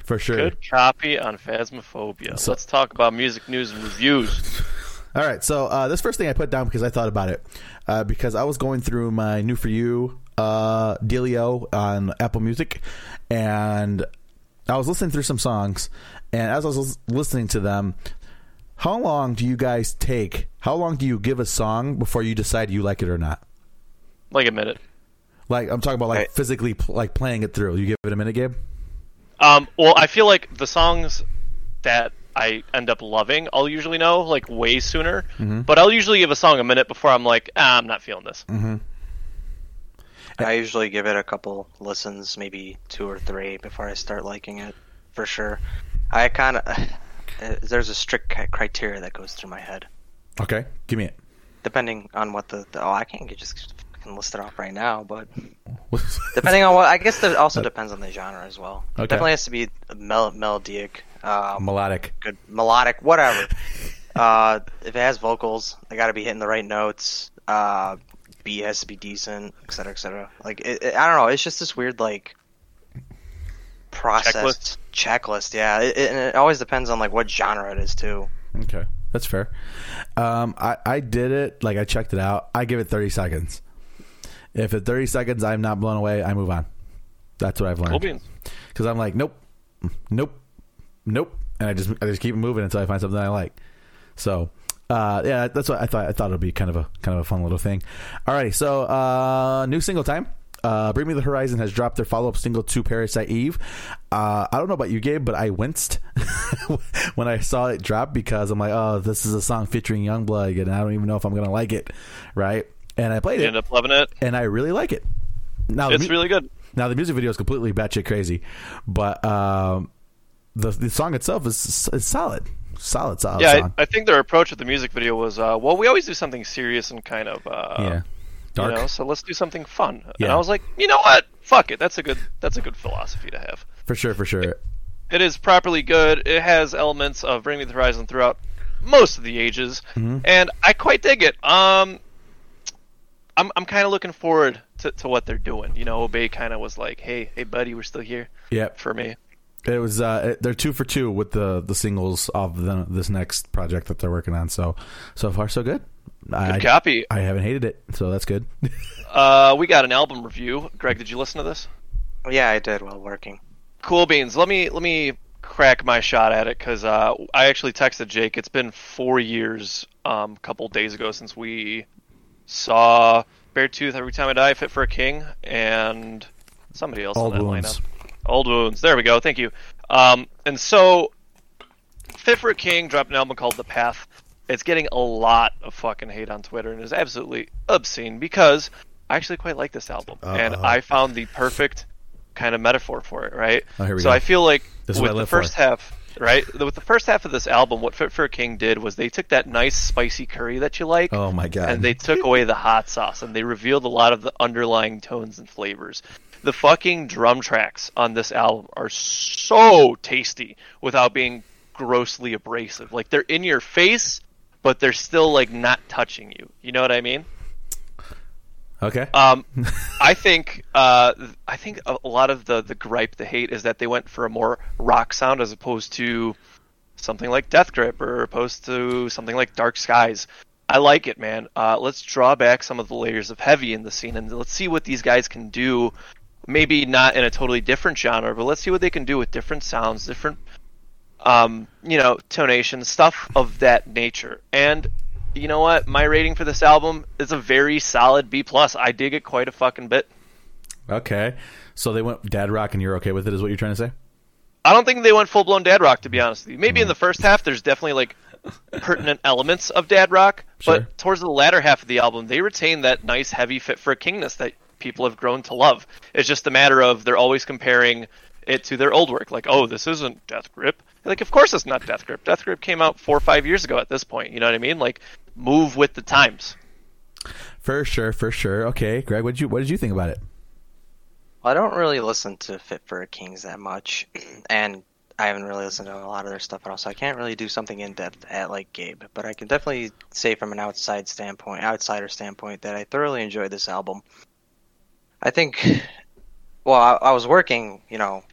Speaker 1: For sure.
Speaker 3: Good copy on Phasmophobia.
Speaker 1: So-
Speaker 3: Let's talk about music news and reviews.
Speaker 1: All right, so uh, this first thing I put down because I thought about it uh, because I was going through my new for you uh, dealio on Apple Music, and I was listening through some songs, and as I was listening to them, how long do you guys take? How long do you give a song before you decide you like it or not?
Speaker 3: Like a minute.
Speaker 1: Like I'm talking about like
Speaker 2: Right.
Speaker 1: physically pl- like playing it through. You give it a minute, Gabe.
Speaker 3: Um, well, I feel like the songs that I end up loving, I'll usually know like way sooner. But I'll usually give a song a minute before I'm like, ah, I'm not feeling this.
Speaker 2: I usually give it a couple listens, maybe two or three, before I start liking it, for sure. I kind of <sighs> there's a strict criteria that goes through my head,
Speaker 1: Okay, give me it.
Speaker 2: depending on what the, the oh I can't get- just can list it off right now, but <laughs> depending on what I guess it also depends on the genre as well.
Speaker 1: Okay.
Speaker 2: Definitely has to be mel- melodic, um,
Speaker 1: Melodic.
Speaker 2: good melodic, whatever. <laughs> uh, if it has vocals, they got to be hitting the right notes. Uh, beat has to be decent, et cetera, et cetera. Like it, it- I don't know, it's just this weird like process checklist. Yeah, it, it, and it always depends on like what genre it is too.
Speaker 1: Okay, that's fair. Um, I I did it. Like I checked it out. I give it thirty seconds. If at thirty seconds I'm not blown away, I move on. That's what I've learned.
Speaker 3: beans.
Speaker 1: Because I'm like, nope, nope, nope, and I just I just keep moving until I find something I like. So. Uh, yeah, that's what I thought. I thought it'd be kind of a kind of a fun little thing. Alrighty, so uh, new single time. Uh, Bring Me the Horizon has dropped their follow up single to Parasite Eve. Uh, I don't know about you, Gabe, but I winced <laughs> when I saw it drop because I'm like, oh, this is a song featuring YUNGBLUD, and I don't even know if I'm gonna like it, right? And I played
Speaker 3: You
Speaker 1: it,
Speaker 3: end up loving it.
Speaker 1: and I really like it. Now,
Speaker 3: It's
Speaker 1: mu-
Speaker 3: really good.
Speaker 1: now the music video is completely batshit crazy, but um, the the song itself is is solid, solid, solid
Speaker 3: Yeah. I, I think their approach with the music video was, uh, well, we always do something serious and kind of, uh,
Speaker 1: yeah, dark.
Speaker 3: you know, so let's do something fun. And I was like, you know what? Fuck it. That's a good. That's a good philosophy to have.
Speaker 1: for sure, for sure.
Speaker 3: It is properly good. It has elements of Bring Me the Horizon throughout most of the ages,
Speaker 1: Mm-hmm.
Speaker 3: and I quite dig it. Um, I'm I'm kind of looking forward to, to what they're doing. You know, Obey kind of was like, hey, hey, buddy, we're still here
Speaker 1: Yep.
Speaker 3: for me.
Speaker 1: It was uh, it- they're two for two with the the singles of the, this next project that they're working on. So so far so good. I,
Speaker 3: Good copy.
Speaker 1: I haven't hated it, so that's good. <laughs>
Speaker 3: Uh, we got an album review. Greg, did you listen to this?
Speaker 2: Yeah, I did while working.
Speaker 3: Cool beans. Let me let me crack my shot at it because uh, I actually texted Jake. It's been four years, um, a couple days ago since we saw Beartooth Every Time I Die, Fit for a King, and somebody else
Speaker 1: Old
Speaker 3: on that
Speaker 1: Wounds.
Speaker 3: lineup. Old Wounds. There we go. Thank you. Um, and so, Fit for a King dropped an album called The Path. It's getting a lot of fucking hate on Twitter and is absolutely obscene because I actually quite like this album and
Speaker 1: Uh-oh.
Speaker 3: I found the perfect kind of metaphor for it. Right.
Speaker 1: Oh,
Speaker 3: so
Speaker 1: go.
Speaker 3: I feel like
Speaker 1: This
Speaker 3: with the first
Speaker 1: for.
Speaker 3: half, right, with the first half of this album, what Fit for a King did was they took that nice spicy curry that you like,
Speaker 1: Oh my god!
Speaker 3: and they took away the hot sauce and they revealed a lot of the underlying tones and flavors. The fucking drum tracks on this album are so tasty without being grossly abrasive. Like they're in your face, but they're still like not touching you. You know what I mean?
Speaker 1: okay.
Speaker 3: Um, <laughs> I think uh, I think a lot of the the gripe, the hate, is that they went for a more rock sound as opposed to something like Death Grip or opposed to something like Dark Skies. I like it, man. Uh, let's draw back some of the layers of heavy in the scene and let's see what these guys can do. Maybe not in a totally different genre, but let's see what they can do with different sounds, different, um, you know, tonation, stuff of that nature. And you know what? My rating for this album is a very solid B plus. I dig it quite a fucking bit.
Speaker 1: okay. So they went dad rock, and you're okay with it? Is what you're trying to say?
Speaker 3: I don't think they went full blown dad rock to be honest with you. Maybe in the first half there's definitely like pertinent <laughs> elements of dad rock,
Speaker 1: Sure.
Speaker 3: but towards the latter half of the album they retain that nice heavy fit for a kingness that people have grown to love. It's just a matter of they're always comparing it to their old work. Like, oh, this isn't Death Grip. Like, of course it's not Death Grip. Death Grip came out four or five years ago at this point. You know what I mean? Like, move with the times.
Speaker 1: For sure, for sure. Okay, Greg, what did you what did you think about it?
Speaker 2: I don't really listen to Fit for a Kings that much, <clears throat> and I haven't really listened to a lot of their stuff at all, so I can't really do something in depth at like Gabe. But I can definitely say from an outside standpoint, outsider standpoint, that I thoroughly enjoyed this album. I think, well, I, I was working, you know,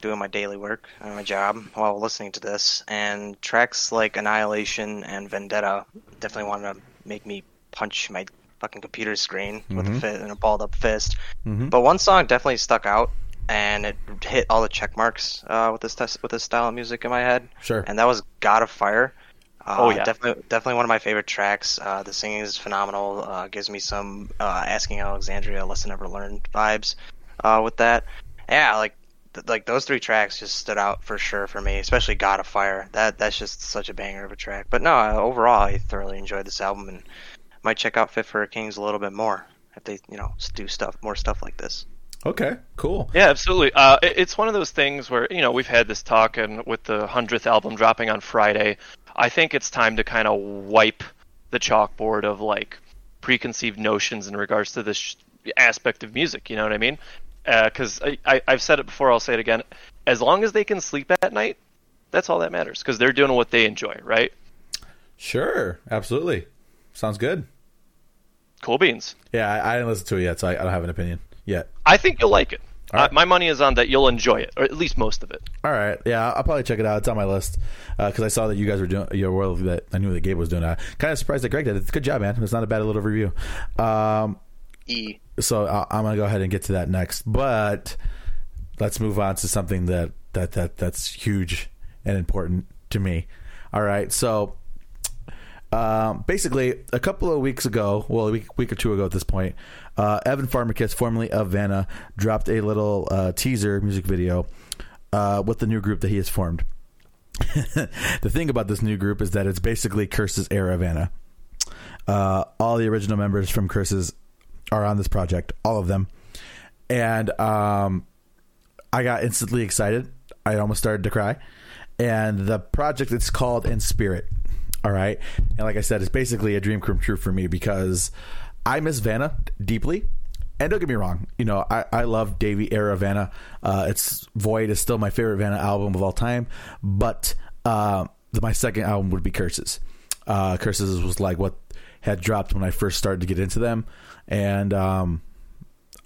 Speaker 2: doing my daily work and my job while listening to this, and tracks like Annihilation and Vendetta definitely wanted to make me punch my fucking computer screen with a fit and a balled up fist. But one song definitely stuck out, and it hit all the check marks uh, with this test, with this style of music in my head.
Speaker 1: Sure.
Speaker 2: And that was God of Fire. Uh,
Speaker 3: Oh, yeah.
Speaker 2: definitely, definitely one of my favorite tracks. Uh, the singing is phenomenal. Uh, gives me some uh, Asking Alexandria lesson never learned vibes uh, with that. Yeah, like th- like those three tracks just stood out for sure for me, especially God of Fire. That that's just such a banger of a track. But no, uh, overall, I thoroughly enjoyed this album and might check out Fit for Kings a little bit more if they you know do stuff more stuff like this.
Speaker 1: Okay, cool.
Speaker 3: Yeah, absolutely. Uh, it- it's one of those things where you know we've had this talk, and with the hundredth album dropping on Friday, I think it's time to kind of wipe the chalkboard of like preconceived notions in regards to this sh- aspect of music. You know what I mean? Because I, I, I've said it before, I'll say it again. As long as they can sleep at night, that's all that matters. Because they're doing what they enjoy, right?
Speaker 1: Sure, absolutely. Sounds good.
Speaker 3: Cool beans.
Speaker 1: Yeah, I, I didn't listen to it yet, so I, I don't have an opinion yet.
Speaker 3: I think you'll like it.
Speaker 1: Right.
Speaker 3: Uh, my money is on that you'll enjoy it, or at least most of it.
Speaker 1: All right, yeah, I'll probably check it out. It's on my list because I saw that you guys were doing. You're aware that I knew that Gabe was doing I Kind of surprised that Greg did. it. Good job, man. It's not a bad little review. Um,
Speaker 2: E.
Speaker 1: so I, I'm gonna go ahead and get to that next, but let's move on to something that that that that's huge and important to me. All right, so um, basically, a couple of weeks ago, well, a week, week or two ago at this point, uh, Evan Pharmakis, formerly of Vanna, dropped a little uh, teaser music video uh, with the new group that he has formed. <laughs> the thing about this new group is that it's basically Curse's era Vanna. Uh, all the original members from Curses are on this project, all of them, and um, I got instantly excited. I almost started to cry. And the project it's called In Spirit. All right. And like I said, it's basically a dream come true for me because I miss Vanna deeply. And don't get me wrong, you know, I, I love Davey era Vanna. Uh, it's Void is still my favorite Vanna album of all time, but uh, the, my second album would be Curses. Uh, Curses was like what had dropped when I first started to get into them, and um,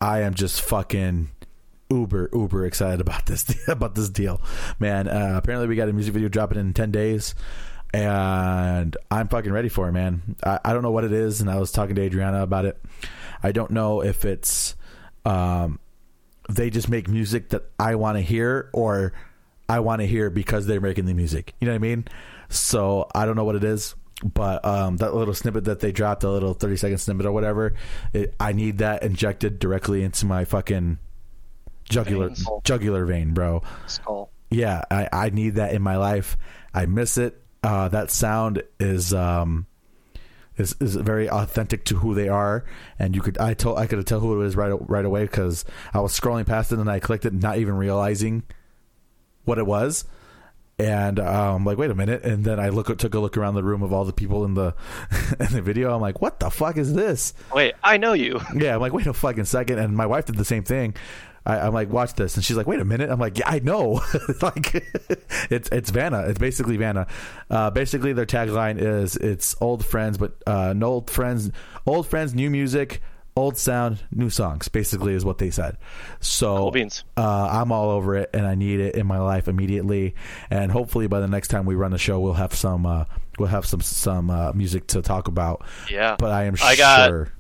Speaker 1: I am just fucking uber uber excited about this <laughs> about this deal, man. Uh, apparently, we got a music video dropping in ten days, and I'm fucking ready for it, man. I, I don't know what it is, and I was talking to Adriana about it. I don't know if it's um, they just make music that I want to hear, or I want to hear because they're making the music. You know what I mean? So I don't know what it is, but um, that little snippet that they dropped, the little thirty second snippet or whatever, it, I need that injected directly into my fucking jugular
Speaker 3: Veins.
Speaker 1: jugular vein, bro.
Speaker 2: Skull.
Speaker 1: Yeah, I, I need that in my life. I miss it. Uh, that sound is um is is very authentic to who they are, and you could I told I could tell who it was right right away because I was scrolling past it and I clicked it, not even realizing what it was. And um, like, wait a minute! And then I look took a look around the room of all the people in the <laughs> in the video. I'm like, what the fuck is this?
Speaker 3: Wait, I know you. <laughs>
Speaker 1: Yeah, I'm like, wait a fucking second. And my wife did the same thing. I, I'm like, watch this, and she's like, wait a minute. I'm like, yeah, I know. <laughs> like, it's it's Vanna. It's basically Vanna. Uh, basically, their tagline is it's old friends, but uh, no old friends, old friends, new music, old sound, new songs. Basically, is what they said. So
Speaker 3: Cool
Speaker 1: uh, I'm all over it, and I need it in my life immediately. And hopefully, by the next time we run the show, we'll have some uh, we'll have some some uh, music to talk about.
Speaker 3: Yeah.
Speaker 1: But I am
Speaker 3: I got-
Speaker 1: sure.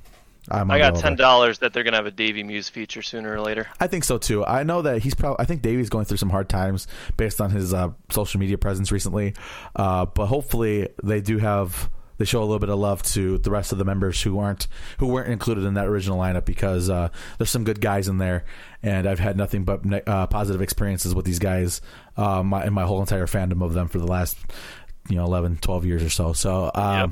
Speaker 1: I'm
Speaker 3: I got ten dollars that they're gonna have a Davey Muise feature sooner or later.
Speaker 1: I think so too. I know that he's probably. I think Davey's going through some hard times based on his uh, social media presence recently. Uh, but hopefully, they do have they show a little bit of love to the rest of the members who aren't who weren't included in that original lineup because uh, there's some good guys in there, and I've had nothing but uh, positive experiences with these guys uh, my, in my whole entire fandom of them for the last you know 11, 12 years or so. So. Um,
Speaker 3: Yep.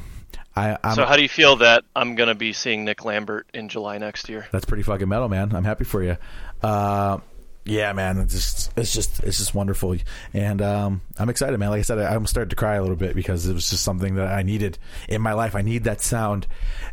Speaker 1: I, I'm,
Speaker 3: so how do you feel that I'm gonna be seeing Nick Lambert in July next year?
Speaker 1: That's pretty fucking metal, man. I'm happy for you. Uh, yeah, man. It's just, it's just, it's just wonderful, and um, I'm excited, man. Like I said, I, I'm starting to cry a little bit because it was just something that I needed in my life. I need that sound,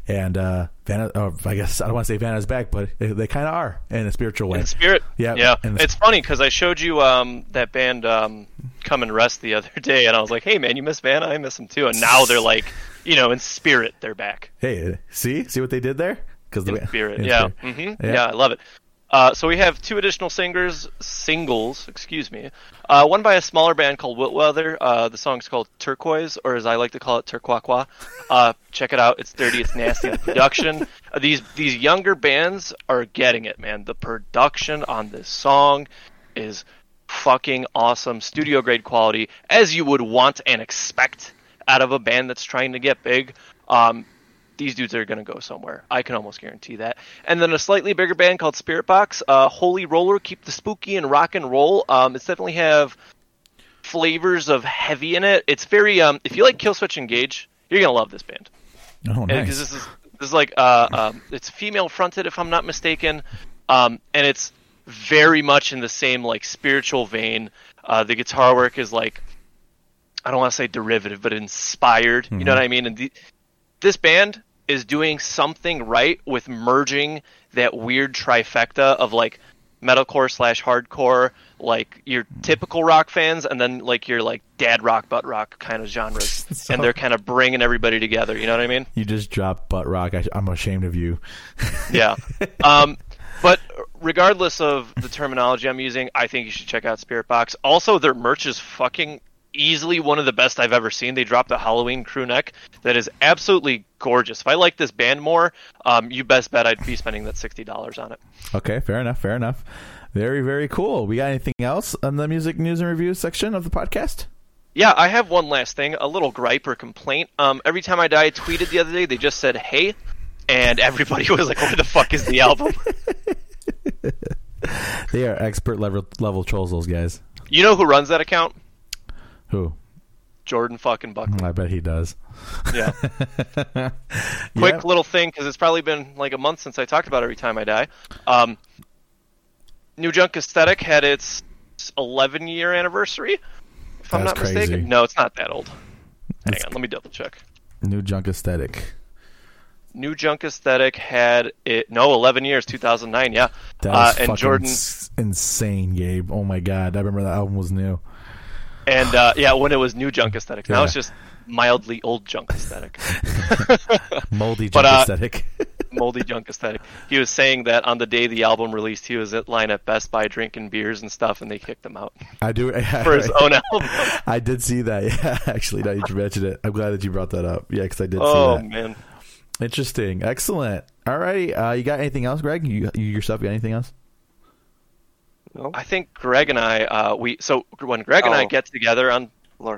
Speaker 1: and uh, Vanna. Or I guess I don't want to say Vanna's back, but they, they kind of are in a spiritual way.
Speaker 3: In spirit.
Speaker 1: Yeah,
Speaker 3: Yeah.
Speaker 1: the-
Speaker 3: It's funny because I showed you um, that band um, come and rest the other <laughs> day, and I was like, "Hey, man, you miss Vanna? I miss him too." And now they're like, you know, in spirit, they're back.
Speaker 1: Hey, see, see what they did there? Because
Speaker 3: in spirit, <laughs> in yeah. Spirit. Mm-hmm. yeah, yeah, I love it. Uh, so we have two additional singers, singles, excuse me. Uh, one by a smaller band called Wiltweather. Uh, the song's called Turquoise, or as I like to call it, Turquoise. Uh, check it out. It's dirty. It's nasty. The <laughs> production. Uh, these these younger bands are getting it, man. The production on this song is fucking awesome, studio grade quality, as you would want and expect out of a band that's trying to get big. Um, these dudes are going to go somewhere. I can almost guarantee that. And then a slightly bigger band called Spiritbox, uh, Holy Roller, keep the spooky and rock and roll. Um, it's definitely have flavors of heavy in it. It's very um, if you like Killswitch Engage, you're gonna love this band.
Speaker 1: Oh, nice.
Speaker 3: Because this is this is like uh, um, it's female fronted if I'm not mistaken, um, and it's very much in the same like spiritual vein. Uh, the guitar work is like I don't want to say derivative, but inspired. Mm-hmm. You know mm-hmm. what I mean? And the, this band is doing something right with merging that weird trifecta of like metalcore slash hardcore, like your typical rock fans, and then like your like dad rock, butt rock kind of genres, <laughs> so, and they're kind of bringing everybody together. You know what I mean?
Speaker 1: You just dropped butt rock. I, am ashamed of you. <laughs>
Speaker 3: yeah. Um, but regardless of the terminology I'm using, I think you should check out Spirit Box. Also, their merch is fucking easily one of the best I've ever seen. They dropped a Halloween crew neck that is absolutely gorgeous. If I like this band more, um, you best bet I'd be spending that sixty dollars on it.
Speaker 1: Okay, fair enough. Fair enough. Very very cool. We got anything else on the music news and reviews section of the podcast?
Speaker 3: Yeah, I have one last thing, a little gripe or complaint. Um, every time I die, I tweeted the other day, they just said "Hey," and <laughs> everybody was like, "Where the fuck is the album?" <laughs> <laughs>
Speaker 1: they are expert level level trolls. Those guys.
Speaker 3: You know who runs that account?
Speaker 1: Who?
Speaker 3: Jordan fucking Buckley.
Speaker 1: I bet he does.
Speaker 3: Yeah. <laughs> Quick yeah. little thing because it's probably been like a month since I talked about every time I die. Um, New Junk Aesthetic had its 11 year anniversary. If That's I'm not crazy. mistaken. No, it's not that old. Hang it's on, let me double check.
Speaker 1: New Junk Aesthetic.
Speaker 3: New Junk Aesthetic had it no 11 years 2009 yeah uh, and Jordan
Speaker 1: insane Gabe oh my god I remember that album was new
Speaker 3: and uh, yeah, when it was new junk aesthetic. Now yeah. it's just mildly old junk aesthetic. <laughs>
Speaker 1: moldy junk but, uh, aesthetic. <laughs>
Speaker 3: moldy junk aesthetic. He was saying that on the day the album released, he was at line at Best Buy drinking beers and stuff, and they kicked him out.
Speaker 1: I do
Speaker 3: for his <laughs> own album.
Speaker 1: I did see that. Yeah, actually, now you mentioned it, I'm glad that you brought that up. Yeah, because I did.
Speaker 3: Oh
Speaker 1: see that.
Speaker 3: man,
Speaker 1: interesting, excellent. All right, uh, you got anything else, Greg? You, you yourself got anything else?
Speaker 3: No? I think Greg and I, uh, we so when Greg and I oh. get together on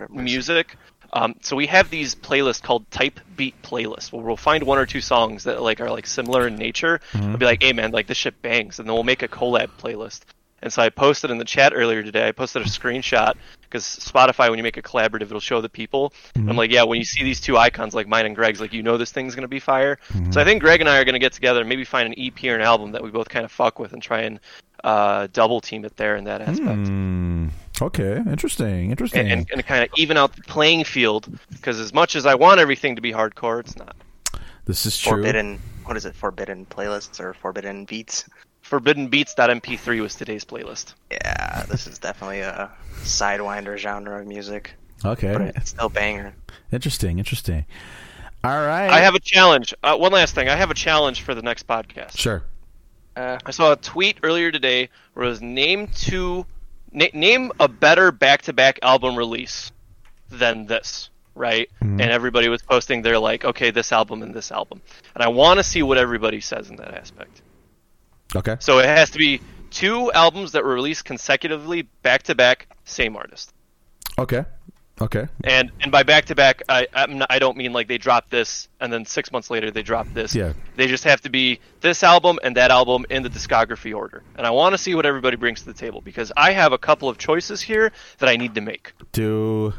Speaker 3: music, um, so we have these playlists called type beat playlists where we'll find one or two songs that like are like similar in nature. Mm-hmm. We'll be like, hey man, like this shit bangs, and then we'll make a collab playlist. And so I posted in the chat earlier today. I posted a screenshot because Spotify, when you make a collaborative, it'll show the people. Mm-hmm. I'm like, yeah, when you see these two icons like mine and Greg's, like you know this thing's gonna be fire. Mm-hmm. So I think Greg and I are gonna get together and maybe find an EP or an album that we both kind of fuck with and try and uh, double team it there in that aspect.
Speaker 1: Mm, okay, interesting, interesting,
Speaker 3: and, and, and kind of even out the playing field because as much as I want everything to be hardcore, it's not.
Speaker 1: This is true.
Speaker 2: Forbidden, what is it? Forbidden playlists or forbidden beats?
Speaker 3: Forbidden Beats.mp3 was today's playlist.
Speaker 2: Yeah, this is definitely a sidewinder genre of music.
Speaker 1: Okay,
Speaker 2: but it's still banger.
Speaker 1: Interesting, interesting. All right.
Speaker 3: I have a challenge. Uh, one last thing. I have a challenge for the next podcast.
Speaker 1: Sure.
Speaker 3: Uh, I saw a tweet earlier today where it was name two, na- name a better back-to-back album release than this, right? Mm-hmm. And everybody was posting their like, okay, this album and this album, and I want to see what everybody says in that aspect.
Speaker 1: Okay.
Speaker 3: So it has to be two albums that were released consecutively, back-to-back, same artist.
Speaker 1: Okay. Okay.
Speaker 3: And and by back to back, I I'm not, I don't mean like they drop this and then six months later they drop this.
Speaker 1: Yeah.
Speaker 3: They just have to be this album and that album in the discography order. And I want to see what everybody brings to the table because I have a couple of choices here that I need to make.
Speaker 1: Do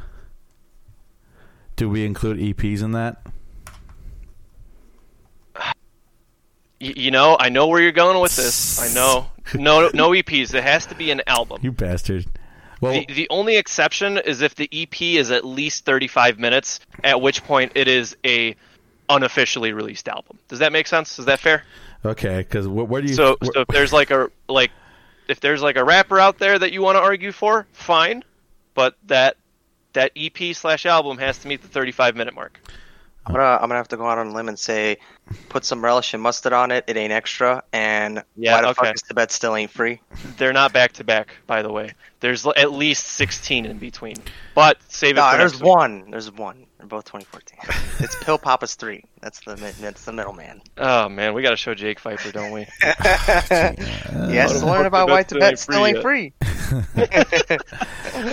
Speaker 1: do we include EPs in that?
Speaker 3: you know, I know where you're going with this. I know. No, no EPs. It has to be an album.
Speaker 1: You bastard.
Speaker 3: Well, the, the only exception is if the EP is at least 35 minutes, at which point it is a unofficially released album. Does that make sense? Is that fair?
Speaker 1: Okay, because what, where do you?
Speaker 3: So, so if there's like a like, if there's like a rapper out there that you want to argue for, fine. but that that EP slash album has to meet the 35 minute mark.
Speaker 2: I'm gonna I'm gonna have to go out on a limb and say, put some relish and mustard on it. It ain't extra, and
Speaker 3: Yeah,
Speaker 2: why the
Speaker 3: okay.
Speaker 2: fuck is Tibet still ain't free?
Speaker 3: They're not back to back, by the way. There's at least 16 in between. But save it
Speaker 2: No,
Speaker 3: for
Speaker 2: there's one. There's one. They're both 2014. it's Pill Papa's three. That's the mid- that's the middleman.
Speaker 3: Oh man, we got to show Jake Pfeiffer, don't we? <laughs>
Speaker 2: he has to
Speaker 3: What
Speaker 2: learn about why
Speaker 3: Tibet
Speaker 2: Tibet
Speaker 3: still
Speaker 2: still
Speaker 3: ain't
Speaker 2: ain't free.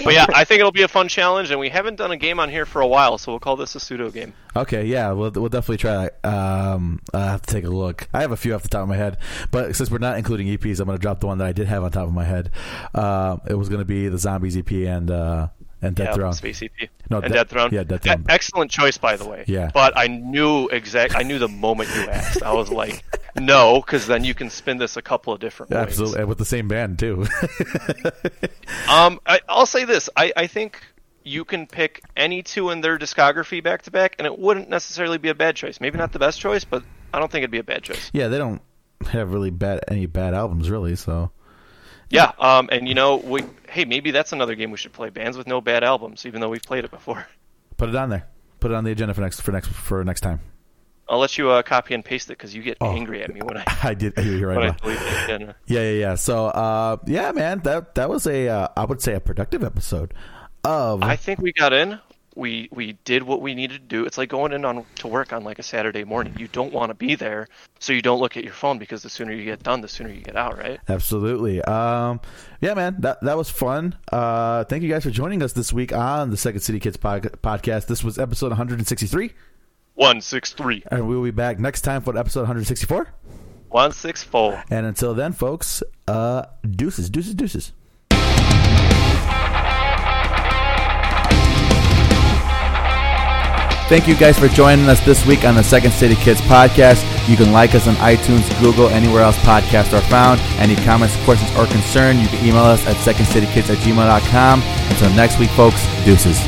Speaker 3: But yeah, I think it'll be a fun challenge, and we haven't done a game on here for a while, so we'll call this a pseudo game.
Speaker 1: Okay, yeah, we'll we'll definitely try. that. Um, I have to take a look. I have a few off the top of my head, but since we're not including EPs, I'm going to drop the one that I did have on top of my head. Uh, it was going to be the Zombies EP and uh, and Dead
Speaker 3: yeah,
Speaker 1: Throne.
Speaker 3: Space EP.
Speaker 1: No,
Speaker 3: and
Speaker 1: Dead
Speaker 3: Throne.
Speaker 1: yeah, Dead
Speaker 3: E- excellent choice, by the way.
Speaker 1: Yeah.
Speaker 3: But I knew exact. I knew the moment you asked. I was like, no, because then you can spin this a couple of different ways.
Speaker 1: Absolutely, and with the same band too. <laughs>
Speaker 3: Um, I, I'll say this. I, I think you can pick any two in their discography back to back, and it wouldn't necessarily be a bad choice. Maybe not the best choice, but I don't think it'd be a bad choice.
Speaker 1: yeah, they don't have really bad any bad albums really. So
Speaker 3: Yeah. Um, and you know, we hey, maybe that's another game we should play. Bands with no bad albums, even though we've played it before. <laughs>
Speaker 1: put it on there. Put it on the agenda for next for next for next time.
Speaker 3: I'll let you uh, copy and paste it because you get
Speaker 1: Oh.
Speaker 3: angry at me when I <laughs>
Speaker 1: I did. You're right.
Speaker 3: delete it. again.
Speaker 1: Yeah, yeah, yeah. So, uh, yeah, man, that that was a uh, I would say a productive episode of
Speaker 3: I think we got in. We we did what we needed to do. It's like going in on to work on like a Saturday morning. You don't want to be there, so you don't look at your phone because the sooner you get done, the sooner you get out, right?
Speaker 1: Absolutely. Um, yeah, man, that that was fun. Uh, thank you guys for joining us this week on the Second City Kids pod- podcast. This was episode 163,
Speaker 3: One six three.
Speaker 1: and we will be back next time for episode 164.
Speaker 3: One six four.
Speaker 1: And until then, folks, uh, deuces, deuces, deuces. Thank you guys for joining us this week on the Second City Kids podcast. You can like us on iTunes, Google, anywhere else podcasts are found. Any comments, questions, or concern, you can email us at secondcitykids at gmail.com. Until next week, folks, deuces.